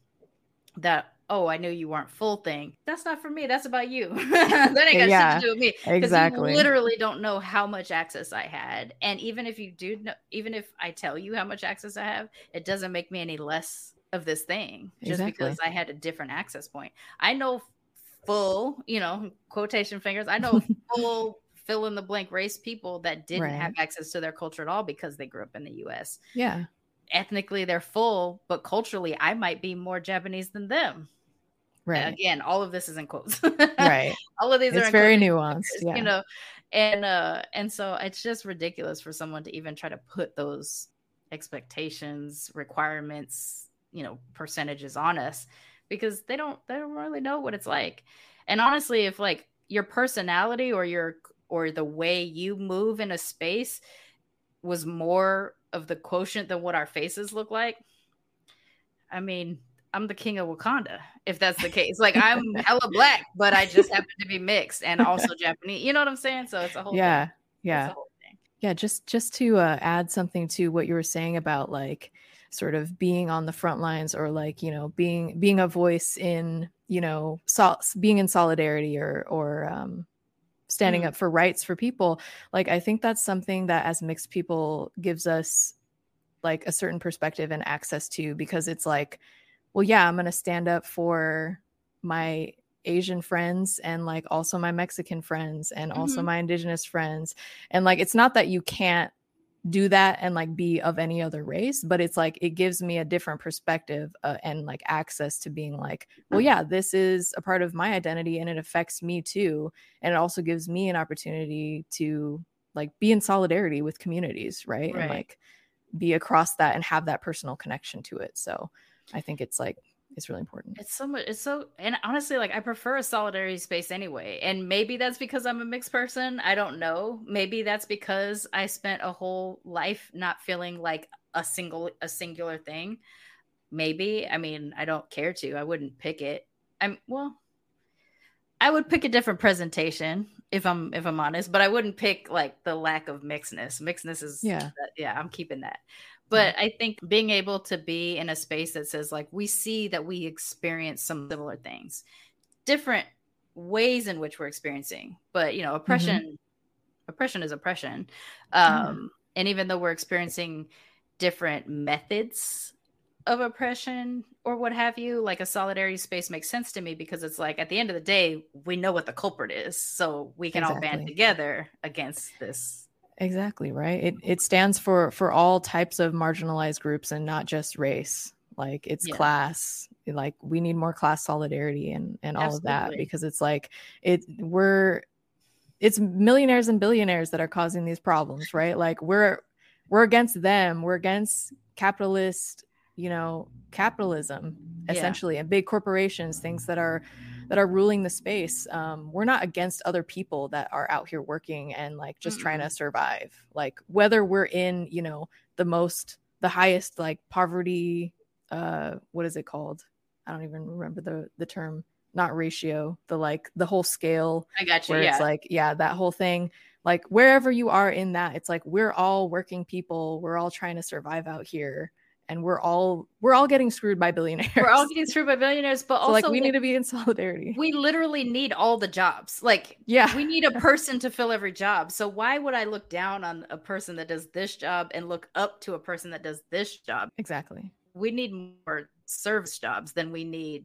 that, oh, I knew you weren't full thing. That's not for me. That's about you. that ain't got
Yeah,
shit to do with me. 'Cause
exactly.
You literally don't know how much access I had. And even if you do know, even if I tell you how much access I have, it doesn't make me any less of this thing just
Exactly.
because I had a different access point. I know full, you know, quotation fingers. I know full fill in the blank race people that didn't
Right.
have access to their culture at all because they grew up in the US.
yeah.
Ethnically, they're full, but culturally, I might be more Japanese than them.
Right.
Again, all of this is in quotes.
right.
all of these are
It's
in
very nuanced. Yeah.
you know and uh and so it's just ridiculous for someone to even try to put those expectations requirements you know percentages on us because they don't they don't really know what it's like. And honestly, if like your personality or your or the way you move in a space was more of the quotient than what our faces look like, I mean, I'm the king of Wakanda if that's the case. Like I'm hella black, but I just happen to be mixed and also Japanese. You know what I'm saying? So it's a whole
yeah,
thing.
yeah, yeah. Just just to uh, add something to what you were saying about like sort of being on the front lines or like you know being being a voice in you know sol- being in solidarity or or um, standing mm. up for rights for people. Like I think that's something that as mixed people gives us like a certain perspective and access to because it's like well, yeah, I'm going to stand up for my Asian friends and like also my Mexican friends and mm-hmm. also my indigenous friends. And like, it's not that you can't do that and like be of any other race, but it's like it gives me a different perspective uh, and like access to being like, well, yeah, this is a part of my identity and it affects me too. And it also gives me an opportunity to like be in solidarity with communities, right? right. And like be across that and have that personal connection to it. So, I think it's like it's really important.
It's so much. It's so, and honestly, like I prefer a solidarity space anyway. And maybe that's because I'm a mixed person. I don't know. Maybe that's because I spent a whole life not feeling like a single, a singular thing. Maybe. I mean, I don't care to. I wouldn't pick it. I'm well. I would pick a different presentation if I'm if I'm honest, but I wouldn't pick like the lack of mixedness. Mixedness is
yeah,
yeah. I'm keeping that. But I think being able to be in a space that says, like, we see that we experience some similar things, different ways in which we're experiencing, but you know, oppression, mm-hmm. oppression is oppression. Um, mm. And even though we're experiencing different methods of oppression or what have you, like a solidarity space makes sense to me because it's like at the end of the day, we know what the culprit is. So we can exactly. all band together against this
Exactly, right? It it stands for for all types of marginalized groups and not just race. Like it's yeah. class. Eh, like we need more class solidarity and and all Absolutely. of that because it's like it we're it's millionaires and billionaires that are causing these problems, right? Like we're we're against them. We're against capitalist, you know, capitalism essentially yeah. and big corporations, things that are that are ruling the space um, we're not against other people that are out here working and like just mm-hmm. trying to survive. Like whether we're in you know the most the highest like poverty uh what is it called? I don't even remember the the term. Not ratio the like the whole scale
i got you
where
yeah.
it's like yeah that whole thing. Like wherever you are in that it's like we're all working people. We're all trying to survive out here and we're all we're all getting screwed by billionaires.
We're all getting screwed by billionaires, but so also
like we like, need to be in solidarity.
We literally need all the jobs. Like
yeah,
we need a person to fill every job. So why would I look down on a person that does this job and look up to a person that does this job?
Exactly.
We need more service jobs than we need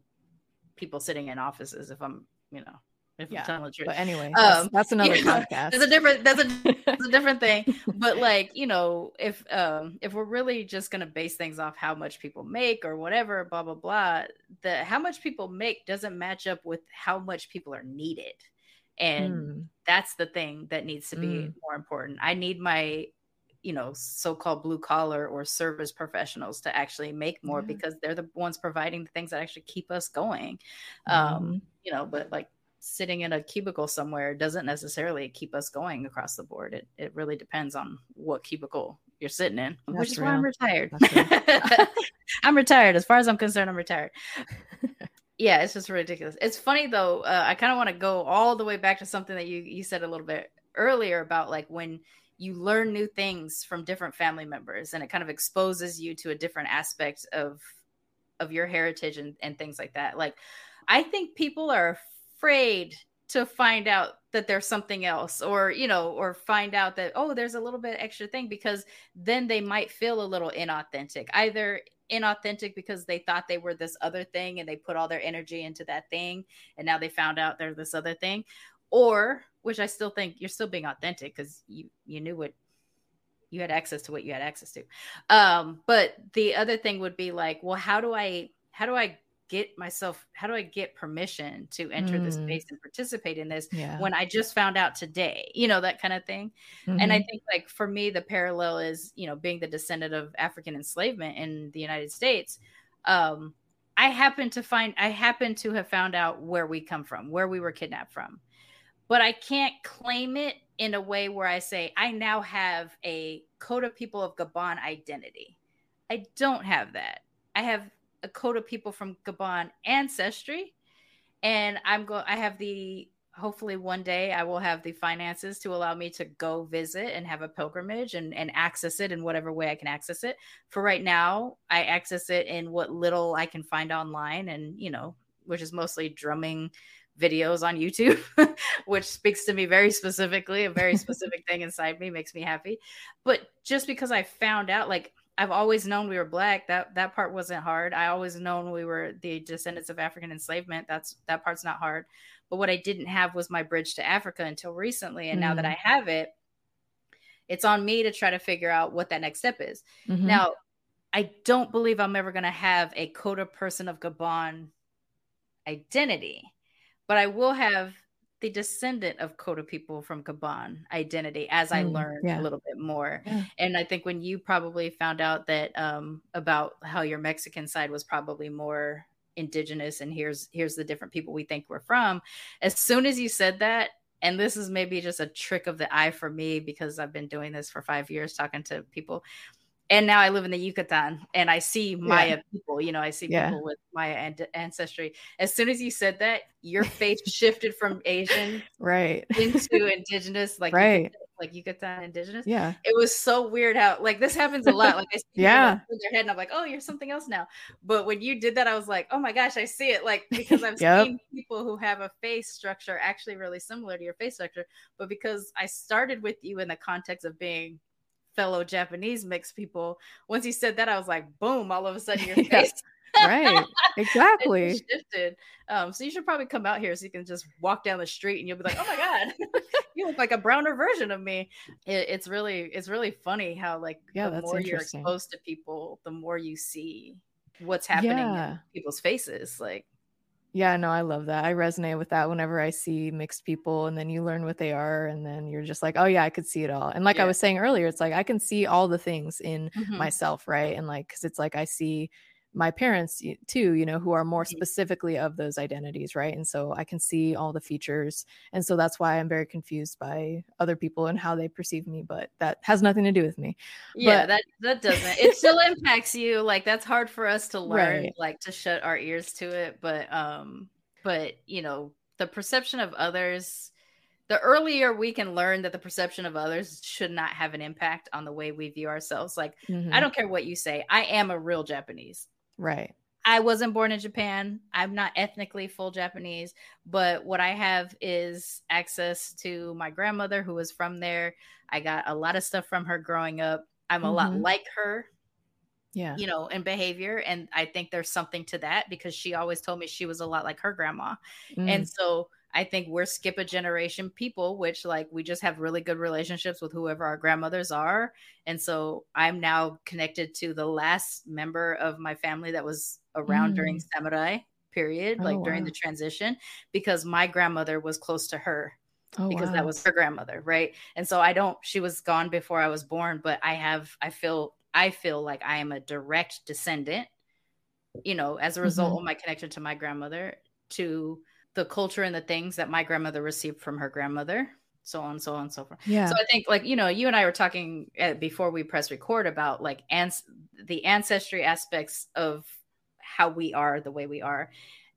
people sitting in offices. If I'm, you know, if
yeah.
I'm telling the truth.
But anyway, that's, um, that's another podcast.
That's a different that's a, that's a different thing. But like, you know, if um if we're really just gonna base things off how much people make or whatever, blah blah blah, the how much people make doesn't match up with how much people are needed. And mm. that's the thing that needs to be mm. more important. I need my you know so-called blue collar or service professionals to actually make more yeah. because they're the ones providing the things that actually keep us going mm. um you know but like sitting in a cubicle somewhere doesn't necessarily keep us going across the board. It it really depends on what cubicle you're sitting in, That's which is real. why I'm retired. I'm retired. As far as I'm concerned, I'm retired. yeah, it's just ridiculous. It's funny though. Uh, I kind of want to go all the way back to something that you you said a little bit earlier about like when you learn new things from different family members and it kind of exposes you to a different aspect of of your heritage and, and things like that like i think people are afraid to find out that there's something else or you know or find out that oh there's a little bit extra thing because then they might feel a little inauthentic either inauthentic because they thought they were this other thing and they put all their energy into that thing and now they found out they're this other thing or which i still think you're still being authentic because you you knew what you had access to what you had access to. Um but the other thing would be like well how do i how do i get myself how do i get permission to enter mm. this space and participate in this yeah. when i just found out today you know that kind of thing mm-hmm. and i mm-hmm. think like for me the parallel is you know being the descendant of african enslavement in the united states um I happen to find I happen to have found out where we come from, where we were kidnapped from. But I can't claim it in a way where I say I now have a Kota people of Gabon identity. I don't have that. I have a Kota people from Gabon ancestry and I'm going I have the hopefully one day I will have the finances to allow me to go visit and have a pilgrimage and, and access it in whatever way I can access it. For right now, I access it in what little I can find online and, you know, which is mostly drumming videos on YouTube, which speaks to me very specifically. A very specific thing inside me makes me happy. But just because I found out, like, I've always known we were black. That that part wasn't hard. I always known we were the descendants of African enslavement. That's that part's not hard. But what I didn't have was my bridge to Africa until recently. And mm-hmm. now that mm. I have it, it's on me to try to figure out what that next step is. Mm-hmm. Now, I don't believe I'm ever going to have a Kota person of Gabon identity, but I will have the descendant of Kota people from Gabon identity as I mm, learn yeah. a little bit more. Yeah. And I think when you probably found out that um, about how your Mexican side was probably more indigenous and here's here's the different people we think we're from as soon as you said that and this is maybe just a trick of the eye for me because I've been doing this for 5 years talking to people and now I live in the Yucatan and I see Maya yeah. people, you know, I see yeah. people with Maya an- ancestry. As soon as you said that, your face shifted from Asian
right
into indigenous, like
right.
Yucatan, like Yucatan indigenous.
Yeah.
It was so weird how like this happens a lot. Like I see
yeah.
their head and I'm like, oh, you're something else now. But when you did that, I was like, oh my gosh, I see it. Like because I've yep. seen people who have a face structure actually really similar to your face structure. But because I started with you in the context of being fellow Japanese mixed people. Once he said that, I was like, boom, all of a sudden your face.
right. Exactly.
shifted. Um, so you should probably come out here so you can just walk down the street and you'll be like, oh my God, you look like a browner version of me. It, it's really, it's really funny how like
yeah,
the more you're exposed to people, the more you see what's happening yeah. in people's faces. Like
yeah, no, I love that. I resonate with that whenever I see mixed people and then you learn what they are and then you're just like, "Oh yeah, I could see it all." And like yeah. I was saying earlier, it's like I can see all the things in mm-hmm. myself, right? And like cuz it's like I see my parents too you know who are more mm-hmm. specifically of those identities right and so i can see all the features and so that's why i'm very confused by other people and how they perceive me but that has nothing to do with me
yeah but, that that doesn't it still impacts you like that's hard for us to learn right. like to shut our ears to it but um but you know the perception of others the earlier we can learn that the perception of others should not have an impact on the way we view ourselves like mm-hmm. i don't care what you say i am a real japanese
Right.
I wasn't born in Japan. I'm not ethnically full Japanese, but what I have is access to my grandmother who was from there. I got a lot of stuff from her growing up. I'm a mm-hmm. lot like her.
Yeah.
You know, in behavior. And I think there's something to that because she always told me she was a lot like her grandma. Mm. And so I think we're skip a generation people, which like we just have really good relationships with whoever our grandmothers are. And so I'm now connected to the last member of my family that was around mm. during samurai period, oh, like during the transition, because my grandmother was close to her. Oh, because wow. that was her grandmother, right? And so I don't she was gone before I was born, but I have I feel I feel like I am a direct descendant, you know, as a result mm-hmm. of my connection to my grandmother to the culture and the things that my grandmother received from her grandmother so on so on and so forth.
Yeah.
So i think like you know you and i were talking at, uh, before we press record about like ans- the ancestry aspects of how we are the way we are.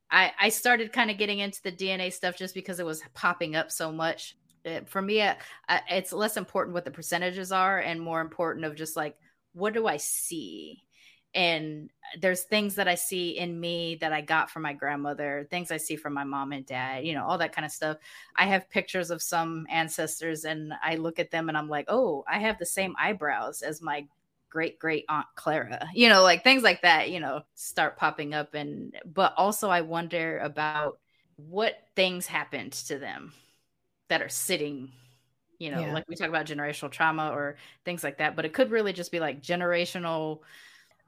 I i started kind of getting into the dna stuff just because it was popping up so much. It, for me uh, it's less important what the percentages are and more important of just like what do i see and there's things that I see in me that I got from my grandmother, things I see from my mom and dad, you know, all that kind of stuff. I have pictures of some ancestors and I look at them and I'm like, oh, I have the same eyebrows as my great great aunt Clara, you know, like things like that, you know, start popping up. And, but also I wonder about what things happened to them that are sitting you know yeah. like we talk about generational trauma or things like that but it could really just be like generational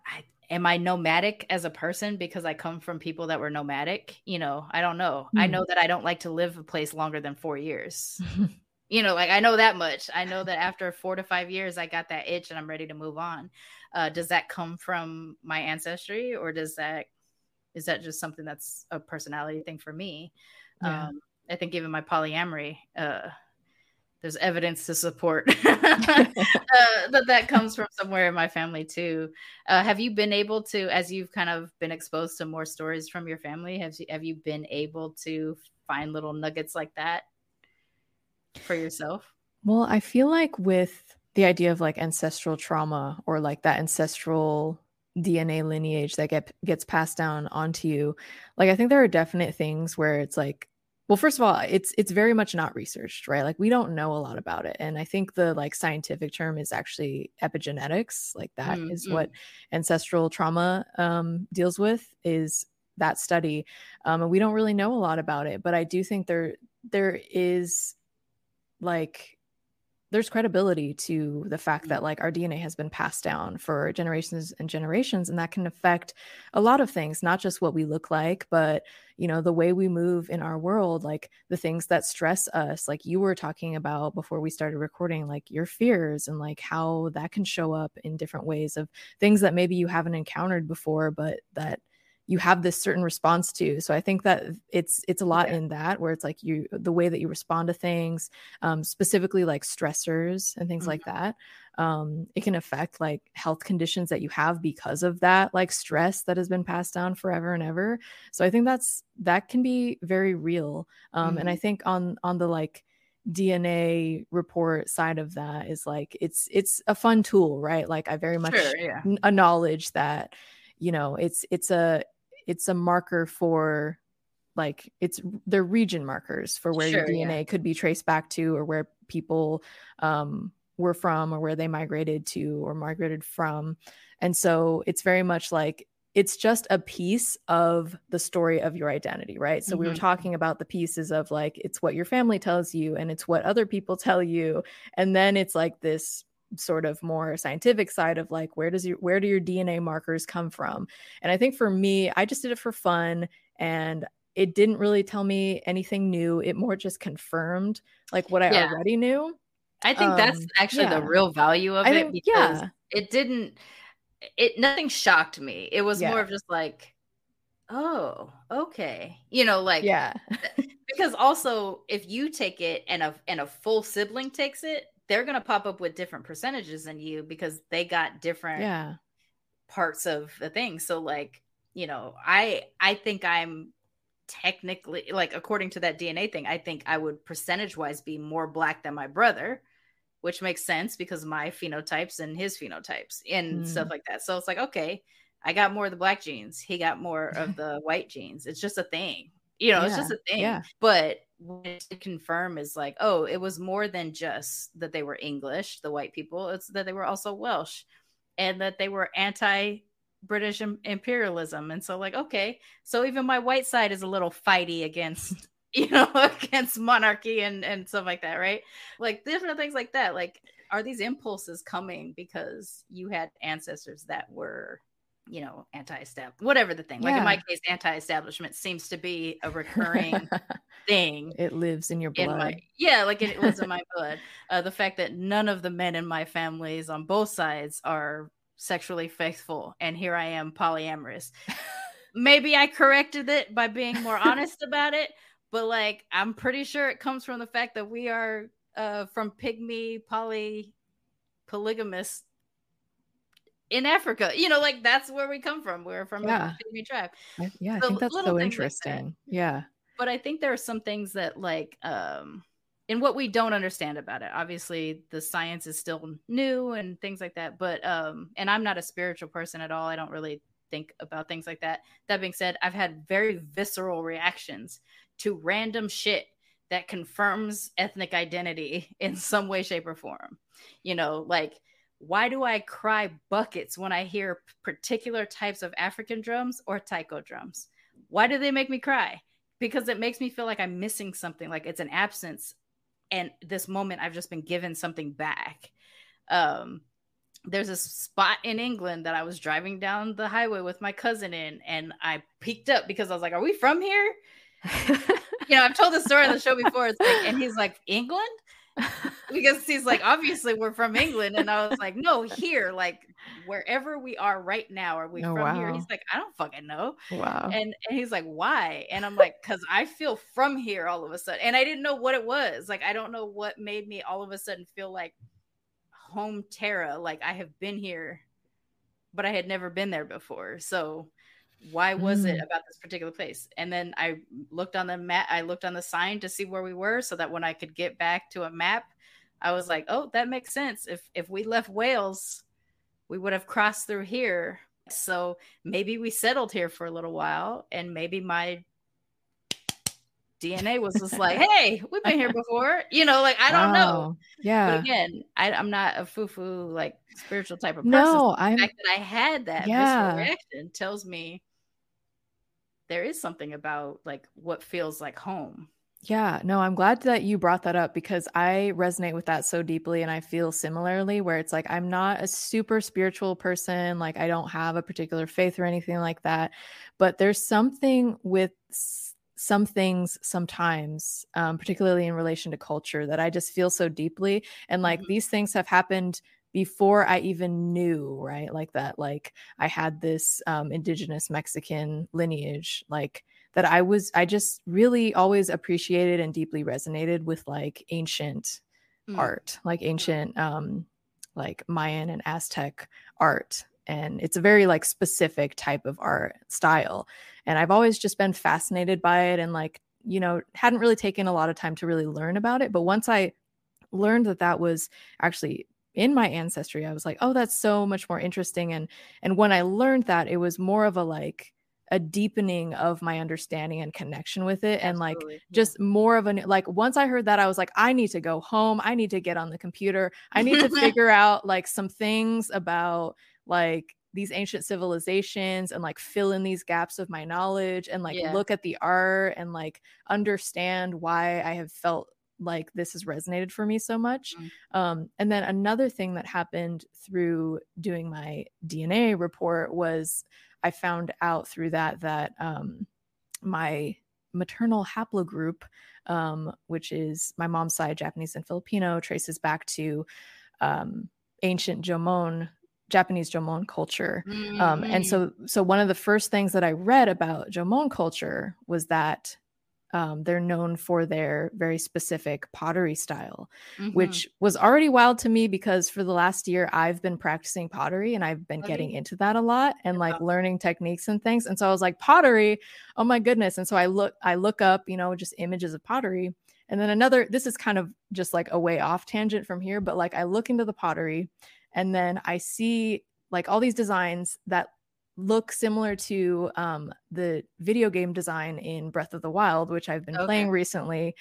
I, am I nomadic as a person because I come from people that were nomadic? You know, I don't know. Mm. I hmm. know that I don't like to live a place longer than four years. you know, like I know that much. I know that after four to five years, I got that itch and I'm ready to move on. Uh, does that come from my ancestry or does that is that just something that's a personality thing for me?
Yeah.
Um, I think even my polyamory, uh, there's evidence to support uh, that that comes from somewhere in my family too. Uh, have you been able to, as you've kind of been exposed to more stories from your family, have you have you been able to find little nuggets like that for yourself?
Well, I feel like with the idea of like ancestral trauma or like that ancestral DNA lineage that get gets passed down onto you, like I think there are definite things where it's like well first of all it's it's very much not researched right like we don't know a lot about it and i think the like scientific term is actually epigenetics like that
Mm,
is
mm.
what ancestral trauma um, deals with is that study um, and we don't really know a lot about it but i do think there there is like there's credibility to the fact that mm. like our DNA has been passed down for generations and generations and that can affect a lot of things not just what we look like but you know the way we move in our world like the things that stress us like you were talking about before we started recording like your fears and like how that can show up in different ways of things that maybe you haven't encountered before but that you have this certain response to so i think that it's it's a lot
Yeah.
in that where it's like you the way that you respond to things um, specifically like stressors and things like that um, it can affect like health conditions that you have because of that like stress that has been passed down forever and ever so i think that's that can be very real um, and i think on on the like dna report side of that is like it's it's a fun tool right like i very much
Sure, yeah.
acknowledge that you know it's it's a it's a marker for like it's they're region markers for where your
Sure, yeah.
dna could be traced back to or where people um were from or where they migrated to or migrated from and so it's very much like it's just a piece of the story of your identity right so we were
Mhm.
talking about the pieces of like it's what your family tells you and it's what other people tell you and then it's like this sort of more scientific side of like where does your where do your DNA markers come from? And I think for me, I just did it for fun and it didn't really tell me anything new. It more just confirmed like what I
Yeah.
already knew.
I think that's
Um,
actually the real value of
I
it
think-
because
yeah.
it didn't it nothing shocked me. It was
Yeah.
more of just like, oh, okay. You know, like
yeah.
because also if you take it and a and a full sibling takes it, they're gonna pop up with different percentages than you because they got different
Yeah.
parts of the thing. So like, you know, I I think I'm technically like according to that DNA thing, I think I would percentage wise be more black than my brother, which makes sense because my phenotypes and his phenotypes and stuff
Mm.
like that. So it's like, okay, I got more of the black genes, he got more of the white genes. It's just a thing. You know, it's just a thing.
yeah.
But what it confirm is like, oh, it was more than just that they were English, the white people. It's that they were also Welsh and that they were anti British imperialism. And so, like, okay, so even my white side is a little fighty against, you know, against monarchy and and stuff like that, right? Like different things like that. Like, are these impulses coming because you had ancestors that were, you know, anti-establishment, whatever the thing. Like in my case, anti-establishment seems to be a recurring thing
it lives in your
in
blood.
my yeah like it was in my blood uh, the fact that none of the men in my families on both sides are sexually faithful and here i am polyamorous maybe i corrected it by being more honest about it but like i'm pretty sure it comes from the fact that we are uh from pygmy poly polygamous in africa you know like that's where we come from we're from
Yeah.
a tribe
I- yeah, I think that's so
things like that.
interesting. yeah.
but I think there are some things that like um in what we don't understand about it. Obviously, the science is still new and things like that. But um, and I'm not a spiritual person at all. I don't really think about things like that. That being said, I've had very visceral reactions to random shit that confirms ethnic identity in some way, shape, or form. You know, like why do I cry buckets when I hear particular types of African drums or taiko drums? Why do they make me cry? Because it makes me feel like I'm missing something, like it's an absence. And this moment, I've just been given something back. Um, there's a spot in England that I was driving down the highway with my cousin in, and I peeked up because I was like, Are we from here? You know, I've told this story on the show before. It's like, and he's like, England? because he's like, obviously we're from England. And I was like, no, here, like wherever we are right now, are we oh, from wow. here? He's like, I don't fucking know.
Wow.
And, and he's like, why? And I'm like, because I feel from here all of a sudden. And I didn't know what it was. Like, I don't know what made me all of a sudden feel like home Terra. Like I have been here, but I had never been there before. So why was mm. it about this particular place and then i looked on the map i looked on the sign to see where we were so that when i could get back to a map i was like oh that makes sense if if we left wales we would have crossed through here so maybe we settled here for a little while and maybe my dna was just like hey we've been here before you know like i don't wow. know
yeah
but again I, am not a foo-foo like spiritual type of person
no
i the fact that i had that yeah. reaction tells me there is something about like what feels like home.
Yeah, no, I'm glad that you brought that up because I resonate with that so deeply and I feel similarly where it's like I'm not a super spiritual person, like I don't have a particular faith or anything like that, but there's something with some things sometimes um, particularly in relation to culture that i just feel so deeply and like mm-hmm. these things have happened before I even knew, right? Like that, like I had this um, indigenous Mexican lineage, like that I was, I just really always appreciated and deeply resonated with like ancient mm. art, like ancient, um, like Mayan and Aztec art. And it's a very like specific type of art style. And I've always just been fascinated by it and like, you know, hadn't really taken a lot of time to really learn about it. But once I learned that that was actually in my ancestry i was like oh that's so much more interesting and and when i learned that it was more of a like a deepening of my understanding and connection with it and like yeah. just more of a like once i heard that i was like i need to go home i need to get on the computer i need to figure out like some things about like these ancient civilizations and like fill in these gaps of my knowledge and like yeah. look at the art and like understand why i have felt like this has resonated for me so much. Mm-hmm. Um, and then another thing that happened through doing my DNA report was I found out through that that um, my maternal haplogroup, um, which is my mom's side, Japanese and Filipino, traces back to um, ancient Jomon Japanese Jomon culture. Mm-hmm. Um, and mm. so, so one of the first things that I read about Jomon culture was that um, they're known for their very specific pottery style, mm-hmm. which was already wild to me because for the last year I've been practicing pottery and I've been okay. getting into that a lot and yeah. like learning techniques and things. And so I was like, pottery, oh my goodness. And so I look, I look up, you know, just images of pottery. And then another, this is kind of just like a way off tangent from here, but like I look into the pottery and then I see like all these designs that look similar to um, the video game design in Breath of the Wild, which I've been okay. playing recently.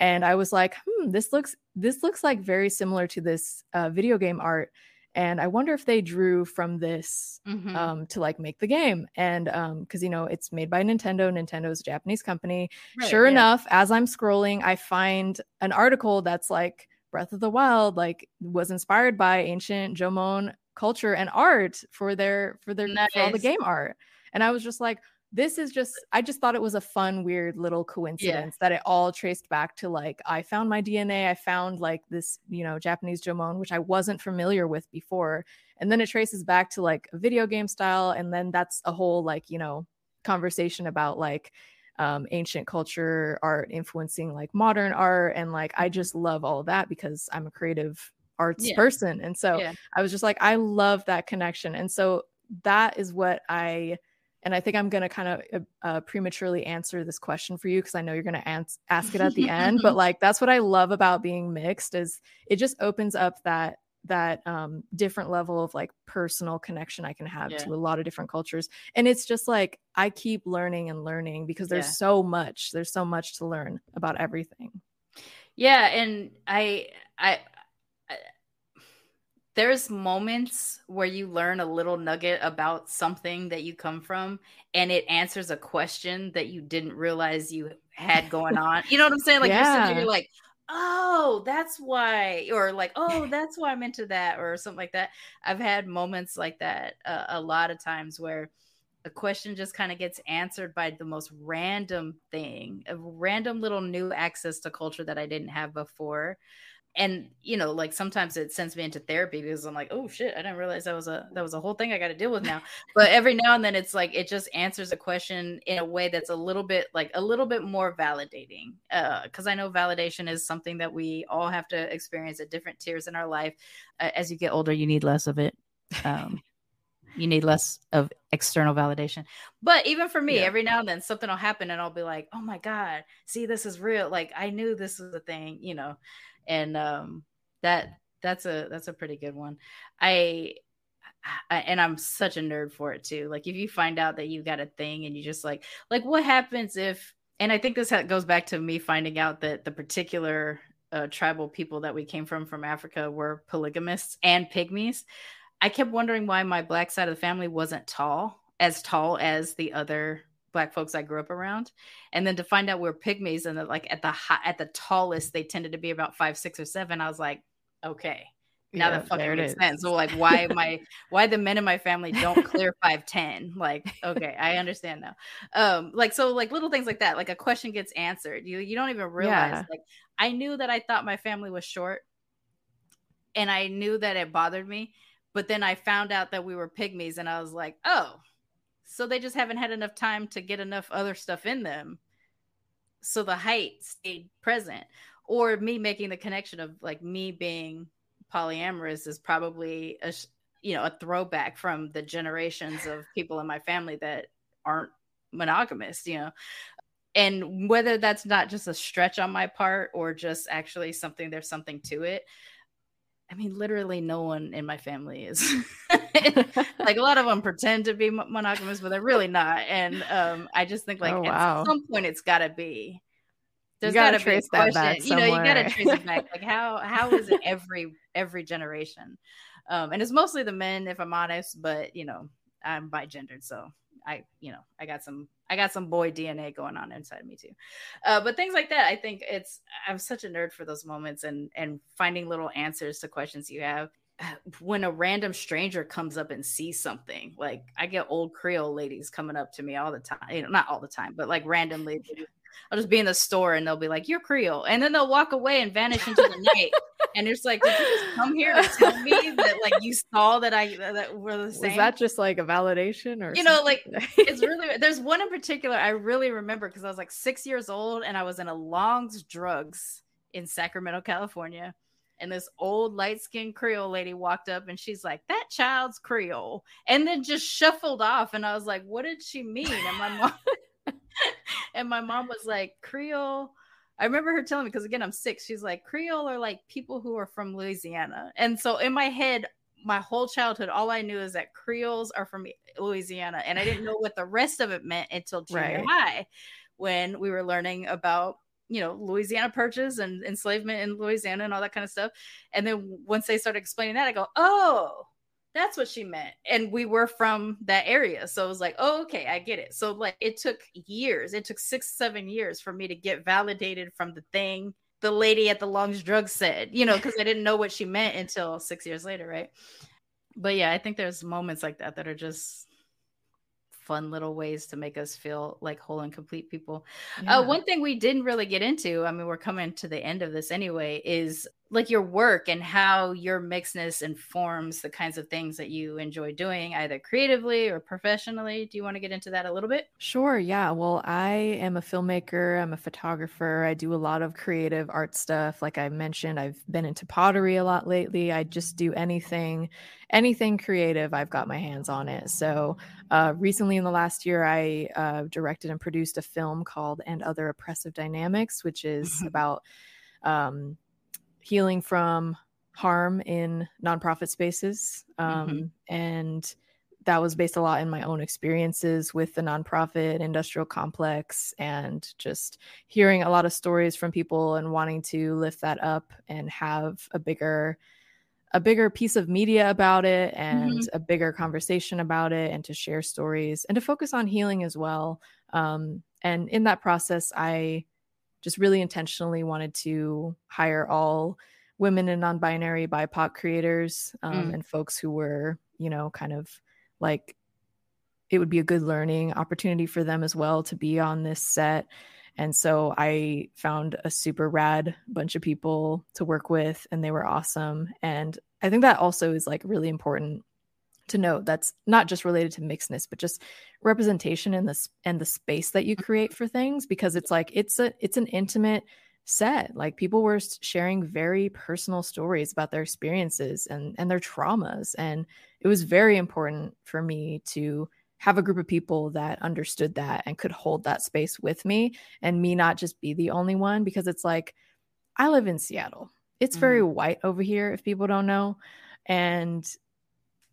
And I was like, hmm, this looks this looks like very similar to this uh, video game art. And I wonder if they drew from this mm-hmm. um, to like make the game. And because um, you know it's made by Nintendo, Nintendo's a Japanese company. Right, sure yeah. enough, as I'm scrolling, I find an article that's like Breath of the Wild, like was inspired by ancient Jomon culture and art for their for their nice. for all the game art. And I was just like, this is just I just thought it was a fun, weird little coincidence yeah. that it all traced back to like I found my DNA, I found like this, you know, Japanese Jomon, which I wasn't familiar with before. And then it traces back to like a video game style. And then that's a whole like, you know, conversation about like um, ancient culture art influencing like modern art and like i just love all of that because i'm a creative arts yeah. person. And so yeah. I was just like, I love that connection. And so that is what I, and I think I'm going to kind of uh, uh, prematurely answer this question for you because I know you're going to ans- ask it at the end. But like, that's what I love about being mixed is it just opens up that that um different level of like personal connection I can have yeah. to a lot of different cultures. And it's just like I keep learning and learning because there's so much. There's so much to learn about everything.
Yeah, and I I there's moments where you learn a little nugget about something that you come from and it answers a question that you didn't realize you had going on. You know what I'm saying? Like yeah. you're sitting there like, oh, that's why, or like, oh, that's why I'm into that, or something like that. I've had moments like that uh, a lot of times where a question just kind of gets answered by the most random thing, a random little new access to culture that I didn't have before and you know like sometimes it sends me into therapy because i'm like oh shit i didn't realize that was a that was a whole thing i got to deal with now but every now and then it's like it just answers a question in a way that's a little bit like a little bit more validating because uh, i know validation is something that we all have to experience at different tiers in our life uh, as you get older you need less of it um, you need less of external validation. But even for me, yeah. every now and then something will happen and I'll be like, oh my God, see, this is real. Like I knew this was a thing, you know. And um that that's a that's a pretty good one. I, I and I'm such a nerd for it too. Like if you find out that you got a thing and you just like like what happens if and I think this goes back to me finding out that the particular uh, tribal people that we came from from Africa were polygamists and pygmies. I kept wondering why my black side of the family wasn't tall, as tall as the other black folks I grew up around, and then to find out we're pygmies and that like at the high, at the tallest they tended to be about five, six, or seven. I was like, okay, now yeah, that fucking makes sense. So like, why my why the men in my family don't clear five ten? Like, okay, I understand now. Um, like so, like little things like that. Like a question gets answered. You you don't even realize. Yeah. Like I knew that I thought my family was short, and I knew that it bothered me. But then I found out that we were pygmies, and I was like, oh, so they just haven't had enough time to get enough other stuff in them. So the height stayed present. Or me making the connection of like me being polyamorous is probably a you know a throwback from the generations of people in my family that aren't monogamous you know and whether that's not just a stretch on my part or just actually something there's something to it I mean, literally, no one in my family is like a lot of them pretend to be monogamous, but they're really not. And um, I just think like oh, wow. at some point it's got to be. There's got to be a question. you know, you got to trace it back. Like how how is it every every generation? Um, and it's mostly the men, if I'm honest. But you know, I'm bi-gendered, so I you know I got some I got some boy DNA going on inside me too. Uh, but things like that, I think it's I'm such a nerd for those moments and and finding little answers to questions you have. When a random stranger comes up and sees something, like I get old Creole ladies coming up to me all the time, eh, you know, not all the time, but like randomly I'll just be in the store and they'll be like, "You're Creole," and then they'll walk away and vanish into the night. And it's like, did you just come here to tell me that like you saw that I that we're the same?
Was that just like a validation or
you know, like it's really there's one in particular I really remember because I was like six years old and I was in a Long's Drugs in Sacramento, California. And this old light skinned Creole lady walked up and she's like, That child's Creole. And then just shuffled off. And I was like, What did she mean? And my mom and my mom was like, Creole. I remember her telling me because again, I'm six. She's like, Creole are like people who are from Louisiana. And so in my head, my whole childhood, all I knew is that Creoles are from Louisiana. And I didn't know what the rest of it meant until junior right. high when we were learning about you know louisiana purchase and enslavement in louisiana and all that kind of stuff and then once they started explaining that i go oh that's what she meant. And we were from that area. So it was like, oh, okay, I get it. So like it took years. It took six, seven years for me to get validated from the thing the lady at the Long's Drug said, you know, because I didn't know what she meant until six years later, right? But yeah, I think there's moments like that that are just fun little ways to make us feel like whole and complete people. Uh, yeah. Uh, one thing we didn't really get into, I mean, we're coming to the end of this anyway, is like your work and how your mixedness informs the kinds of things that you enjoy doing, either creatively or professionally. Do you want to get into that a little bit?
Sure. Yeah. Well, I am a filmmaker, I'm a photographer, I do a lot of creative art stuff. Like I mentioned, I've been into pottery a lot lately. I just do anything anything creative, I've got my hands on it. So, uh, recently in the last year, I uh, directed and produced a film called And Other Oppressive Dynamics, which is about um, healing from harm in nonprofit spaces. Um, mm-hmm. And that was based a lot in my own experiences with the nonprofit industrial complex and just hearing a lot of stories from people and wanting to lift that up and have a bigger a bigger piece of media about it and mm-hmm. a bigger conversation about it and to share stories and to focus on healing as well. Um, and in that process, I just really intentionally wanted to hire all women and non-binary BIPOC creators um, mm. and folks who were, you know, kind of like it would be a good learning opportunity for them as well to be on this set And so I found a super rad bunch of people to work with, and they were awesome. And I think that also is like really important to note that's not just related to mixedness but just representation in this and the space that you create for things because it's like it's a it's an intimate set like people were sharing very personal stories about their experiences and and their traumas and it was very important for me to have a group of people that understood that and could hold that space with me and me not just be the only one because it's like I live in Seattle. It's very mm. white over here if people don't know and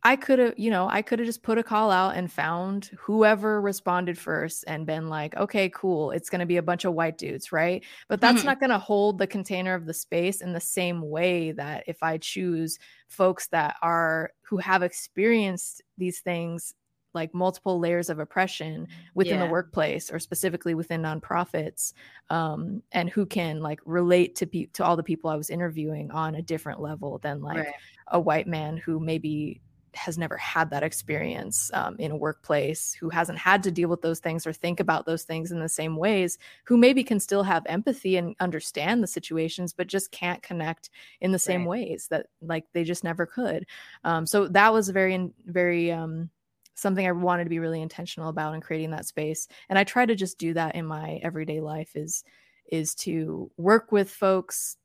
I could have, you know, I could have just put a call out and found whoever responded first and been like, okay, cool. It's going to be a bunch of white dudes, right? But that's mm-hmm. not going to hold the container of the space in the same way that if I choose folks that are who have experienced these things like multiple layers of oppression within yeah. the workplace or specifically within nonprofits um, and who can like relate to pe- to all the people I was interviewing on a different level than like right. a white man who maybe has never had that experience um, in a workplace, who hasn't had to deal with those things or think about those things in the same ways, who maybe can still have empathy and understand the situations, but just can't connect in the same right. ways that like they just never could. Um, so that was very, very, um, something I wanted to be really intentional about in creating that space. And I try to just do that in my everyday life is is to work with folks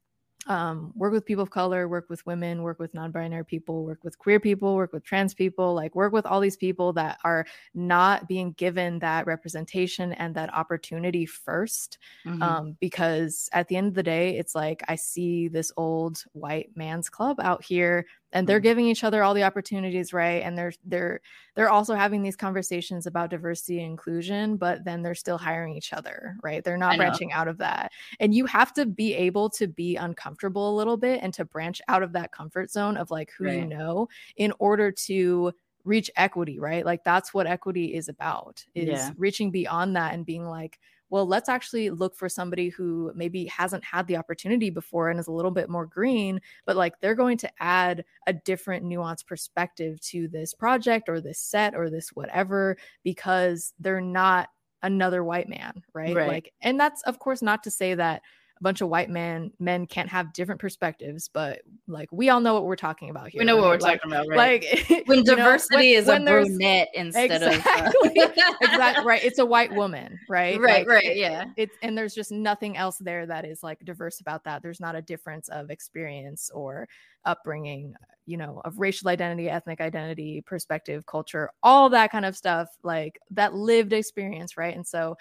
um, work with people of color, work with women, work with non binary people, work with queer people, work with trans people, like work with all these people that are not being given that representation and that opportunity 1st mm-hmm. um, because at the end of the day, it's like I see this old white man's club out here and they're mm-hmm. giving each other all the opportunities right and they're they're they're also having these conversations about diversity and inclusion but then they're still hiring each other right they're not branching out of that and you have to be able to be uncomfortable a little bit and to branch out of that comfort zone of like who right. you know in order to reach equity right like that's what equity is about is yeah. reaching beyond that and being like well, let's actually look for somebody who maybe hasn't had the opportunity before and is a little bit more green, but like they're going to add a different nuanced perspective to this project or this set or this whatever because they're not another white man, right? right? Like, and that's of course not to say that a bunch of white men men can't have different perspectives, but like we all know what we're talking about here.
We know right? what we're like, talking about, right? Like when diversity know, when, is when a brunette instead
exactly, of uh... exactly right. It's a white woman, right?
Right, like, right, yeah.
It's and there's just nothing else there that is like diverse about that. There's not a difference of experience or upbringing, you know, of racial identity, ethnic identity, perspective, culture, all that kind of stuff, like that lived experience, right? And so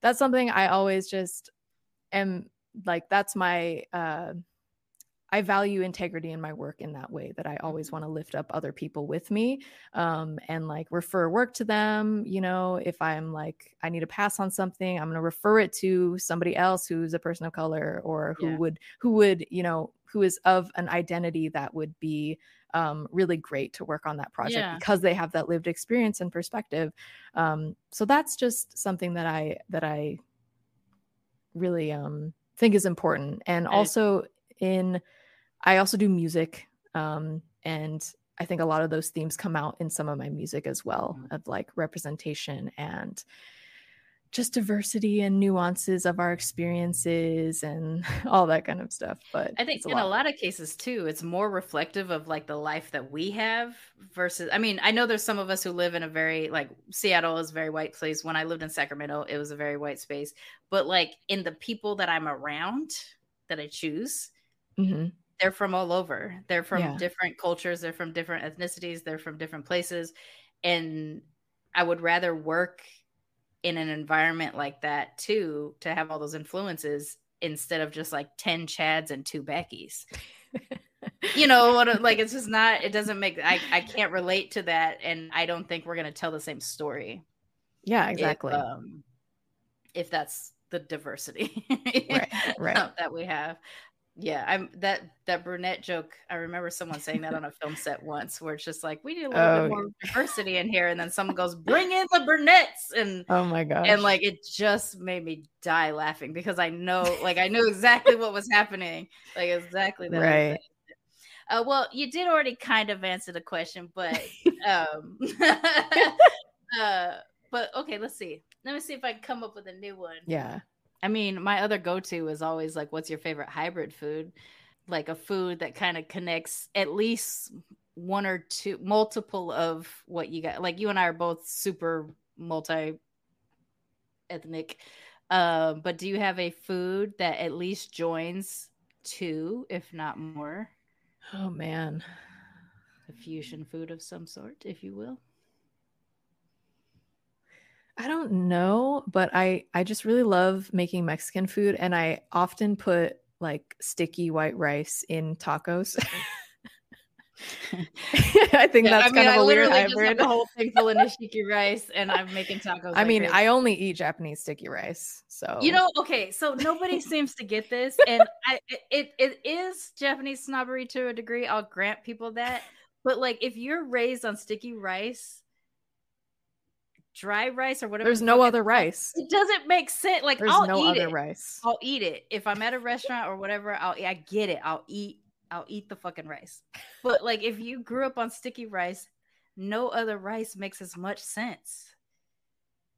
that's something I always just am like that's my uh I value integrity in my work in that way that I always mm-hmm. want to lift up other people with me um, and like refer work to them. You know, if I'm like, I need to pass on something, I'm going to refer it to somebody else who's a person of color or who yeah. would, who would, you know, who is of an identity that would be um, really great to work on that project yeah. because they have that lived experience and perspective. Um, so that's just something that I, that I really, um, think is important. And also in I also do music. Um, and I think a lot of those themes come out in some of my music as well mm-hmm. of like representation and just diversity and nuances of our experiences and all that kind of stuff. But
I think a in lot. a lot of cases too, it's more reflective of like the life that we have versus I mean, I know there's some of us who live in a very like Seattle is a very white place. When I lived in Sacramento, it was a very white space. But like in the people that I'm around that I choose, mm-hmm. they're from all over. They're from yeah. different cultures, they're from different ethnicities, they're from different places. And I would rather work in an environment like that too to have all those influences instead of just like 10 chads and two beckys you know what like it's just not it doesn't make i i can't relate to that and i don't think we're going to tell the same story.
Yeah exactly.
if, um, if that's the diversity
right, right.
that we have yeah, I'm that that brunette joke. I remember someone saying that on a film set once, where it's just like we need a little oh. bit more diversity in here, and then someone goes, "Bring in the brunettes!" and
oh my god,
and like it just made me die laughing because I know, like I knew exactly what was happening, like exactly that.
Right.
Uh, well, you did already kind of answer the question, but um, uh, but okay, let's see. Let me see if I can come up with a new one.
Yeah.
I mean, my other go to is always like, what's your favorite hybrid food? Like a food that kind of connects at least one or two, multiple of what you got. Like you and I are both super multi ethnic. Uh, but do you have a food that at least joins two, if not more?
Oh man.
A fusion food of some sort, if you will.
I don't know, but I I just really love making Mexican food and I often put like sticky white rice in tacos. I think yeah, that's I mean, kind of I a weird hybrid.
the whole thing full of nishiki rice, and I'm making tacos.
I like mean, crazy. I only eat Japanese sticky rice, so
you know. Okay, so nobody seems to get this, and I it it is Japanese snobbery to a degree. I'll grant people that, but like if you're raised on sticky rice, dry rice or whatever.
There's no other rice.
It doesn't make sense. Like
There's
I'll
no
eat
other
it.
rice.
I'll eat it if I'm at a restaurant or whatever. I'll I get it. I'll eat. I'll eat the fucking rice. But like if you grew up on sticky rice, no other rice makes as much sense.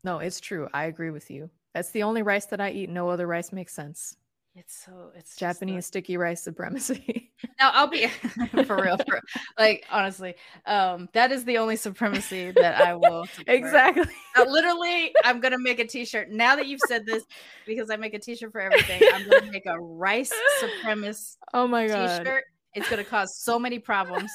No, it's true. I agree with you. That's the only rice that I eat. No other rice makes sense.
It's so it's
Japanese sticky rice supremacy.
now I'll be for real, for like honestly, um, that is the only supremacy that I will
exactly.
Uh, literally, I'm gonna make a T-shirt now that you've said this because I make a T-shirt for everything. I'm gonna make a rice supremacist.
Oh my god!
T-shirt. It's gonna cause so many problems.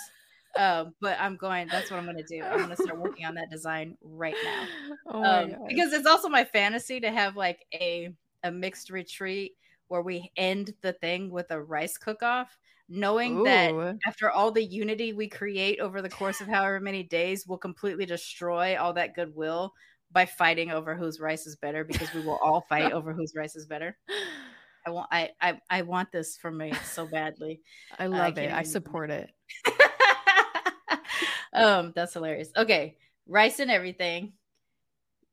Uh, but I'm going. That's what I'm going to do. I'm going to start working on that design right now. Oh um, because it's also my fantasy to have like a a mixed retreat where we end the thing with a rice cook off, knowing Ooh. that after all the unity we create over the course of however many days, we'll completely destroy all that goodwill by fighting over whose rice is better because we will all fight over whose rice is better. I want I, I I want this for me so badly.
I love I it. I support it.
um that's hilarious. Okay, rice and everything.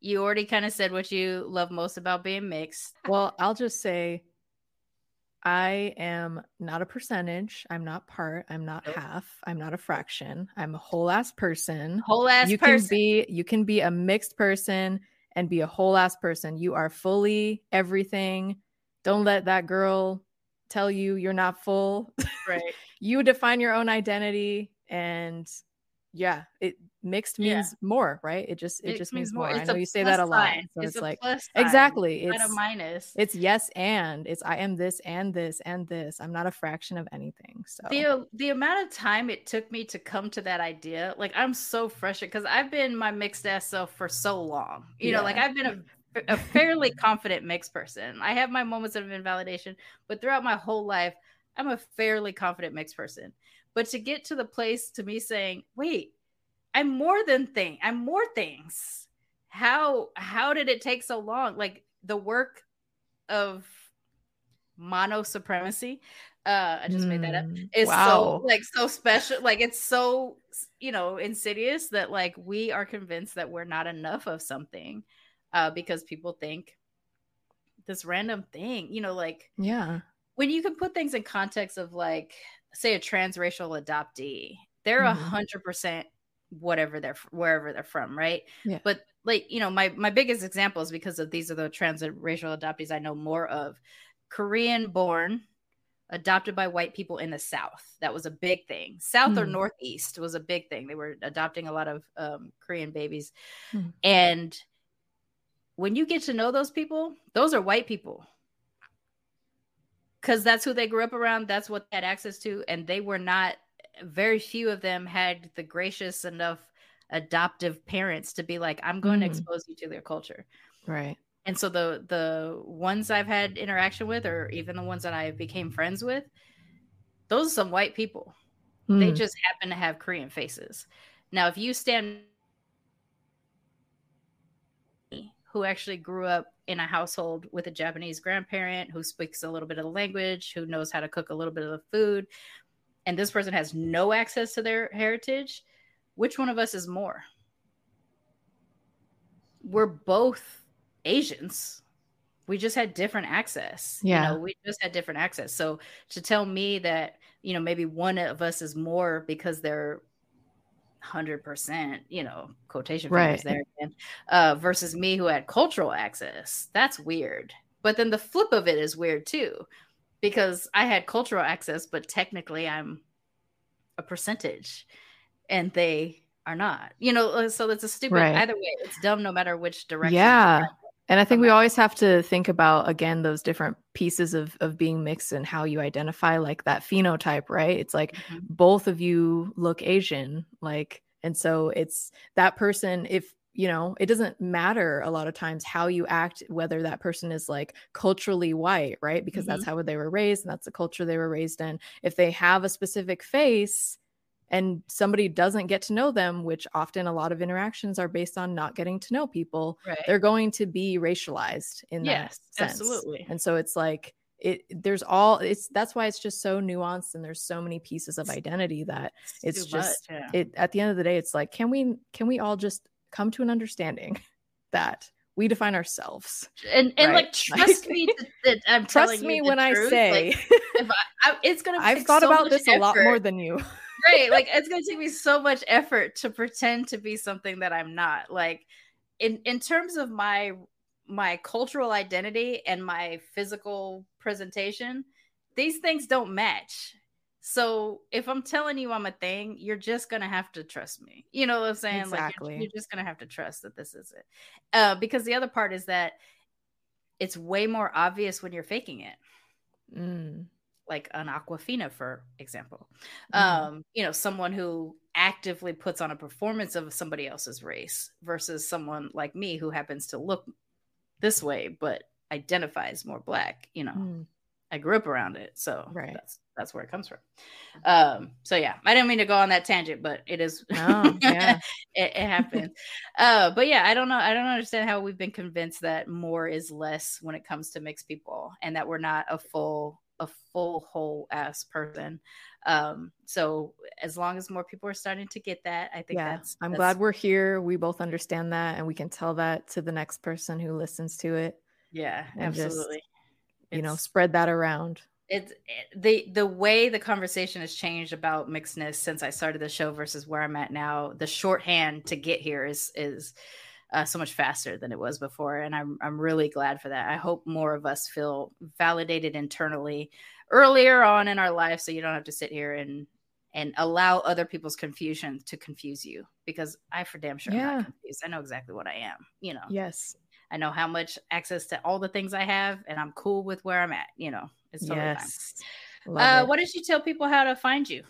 You already kind of said what you love most about being mixed.
Well, I'll just say I am not a percentage. I'm not part. I'm not nope. half. I'm not a fraction. I'm a whole ass person.
Whole ass
you
person.
can be you can be a mixed person and be a whole ass person. You are fully everything. Don't let that girl tell you you're not full.
Right.
you define your own identity and yeah, it mixed means yeah. more, right? It just it mixed just means more. more. I know you say that a lot. Sign. So it's, it's like exactly.
It's a minus.
It's yes and it's I am this and this and this. I'm not a fraction of anything. So
the the amount of time it took me to come to that idea, like I'm so frustrated because I've been my mixed ass self for so long. You yeah. know, like I've been a a fairly confident mixed person. I have my moments of invalidation, but throughout my whole life, I'm a fairly confident mixed person. But to get to the place to me saying, wait, I'm more than thing. I'm more things. How how did it take so long? Like the work of mono supremacy. Uh, I just mm, made that up. Mm, it's wow. so like so special. Like it's so you know insidious that like we are convinced that we're not enough of something, uh, because people think this random thing. You know, like
yeah,
when you can put things in context of like say a transracial adoptee, they're a mm-hmm. hundred percent whatever they're wherever they're from, right?
Yeah.
But like you know, my my biggest example is because of these are the transracial adoptees I know more of. Korean born, adopted by white people in the South. That was a big thing. South mm. or Northeast was a big thing. They were adopting a lot of um, Korean babies, mm. and when you get to know those people, those are white people because that's who they grew up around. That's what they had access to, and they were not. Very few of them had the gracious enough adoptive parents to be like, "I'm going mm. to expose you to their culture."
Right.
And so the the ones I've had interaction with, or even the ones that I became friends with, those are some white people. Mm. They just happen to have Korean faces. Now, if you stand who actually grew up in a household with a Japanese grandparent who speaks a little bit of the language, who knows how to cook a little bit of the food, and this person has no access to their heritage, which one of us is more? We're both Asians. We just had different access.
Yeah.
You know, we just had different access. So to tell me that, you know, maybe one of us is more because they're hundred percent, you know, quotation fingers right. there again, uh, versus me who had cultural access. That's weird. but then the flip of it is weird too, because I had cultural access, but technically I'm a percentage, and they are not. You know, uh, so it's a stupid. Right. Either way, it's dumb no matter which direction.
Yeah. And I think we always have to think about again those different pieces of of being mixed and how you identify like that phenotype, right? It's like mm-hmm. both of you look Asian, like and so it's that person if you know, it doesn't matter a lot of times how you act, whether that person is like culturally white, right? Because mm-hmm. that's how they were raised and that's the culture they were raised in. If they have a specific face, and somebody doesn't get to know them, which often a lot of interactions are based on not getting to know people, right. they're going to be racialized in yes, that sense. Absolutely. And so it's like it there's all it's that's why it's just so nuanced and there's so many pieces of identity that it's, it's just much, yeah. it at the end of the day, it's like, can we can we all just come to an understanding that we define ourselves
and and right? like trust me that i'm
trust me when truth. i say like,
if I, I, it's gonna
i've thought
so
about this effort. a lot more than you
right like it's gonna take me so much effort to pretend to be something that i'm not like in in terms of my my cultural identity and my physical presentation these things don't match so if I'm telling you I'm a thing, you're just gonna have to trust me. You know what I'm saying? Exactly. Like you're, you're just gonna have to trust that this is it. Uh, because the other part is that it's way more obvious when you're faking it. Mm. Like an Awkwafina, for example. Mm. Um, you know, someone who actively puts on a performance of somebody else's race versus someone like me who happens to look this way but identifies more black, you know. Mm. I grew up around it, so right. that's that's where it comes from. Um, so yeah, I didn't mean to go on that tangent, but it is. Oh, yeah, it, it happens. uh, but yeah, I don't know. I don't understand how we've been convinced that more is less when it comes to mixed people, and that we're not a full a full whole ass person. Um, so as long as more people are starting to get that, I think yeah, that's.
I'm
that's...
glad we're here. We both understand that, and we can tell that to the next person who listens to it.
Yeah, absolutely.
You know spread that around
it's it, the the way the conversation has changed about mixedness since I started the show versus where I'm at now. The shorthand to get here is is uh, so much faster than it was before, and I'm I'm really glad for that. I hope more of us feel validated internally earlier on in our life, so you don't have to sit here and and allow other people's confusion to confuse you because I for damn sure yeah. am not confused. I know exactly what I am. You know.
Yes.
I know how much access to all the things I have, and I'm cool with where I'm at. You know, it's totally yes. fine. Uh, what did you tell people how to find you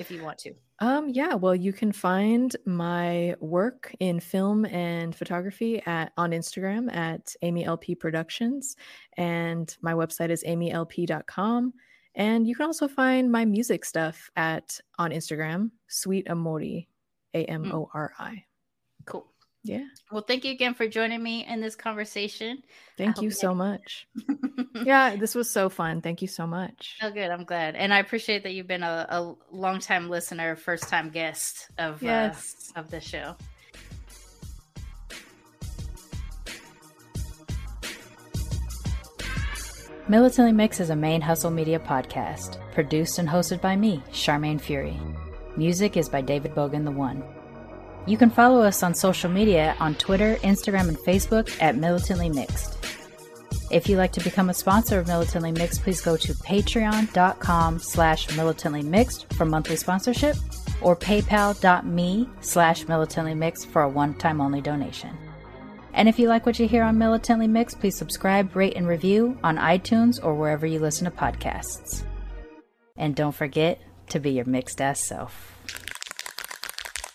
if you want to?
Um, yeah, well, you can find my work in film and photography at on Instagram at Amy LP Productions, and my website is amylp.com. And you can also find my music stuff at on Instagram, Sweet Amori, A M O R I.
Cool.
Yeah.
Well, thank you again for joining me in this conversation.
Thank you so much. yeah, this was so fun. Thank you so much.
Oh, good. I'm glad. And I appreciate that you've been a, a long time listener, first time guest of, uh, yes. uh, of the show.
Militantly Mixed is a ManeHustle media podcast, produced and hosted by me, Sharmane Fury. Music is by David Bogan the One. You can follow us on social media on Twitter, Instagram, and Facebook at Militantly Mixed. If you'd like to become a sponsor of Militantly Mixed, please go to patreon.com slash militantly mixed for monthly sponsorship or paypal.me slash militantly mixed for a one-time only donation. And if you like what you hear on Militantly Mixed, please subscribe, rate, and review on iTunes or wherever you listen to podcasts. And don't forget to be your mixed ass self.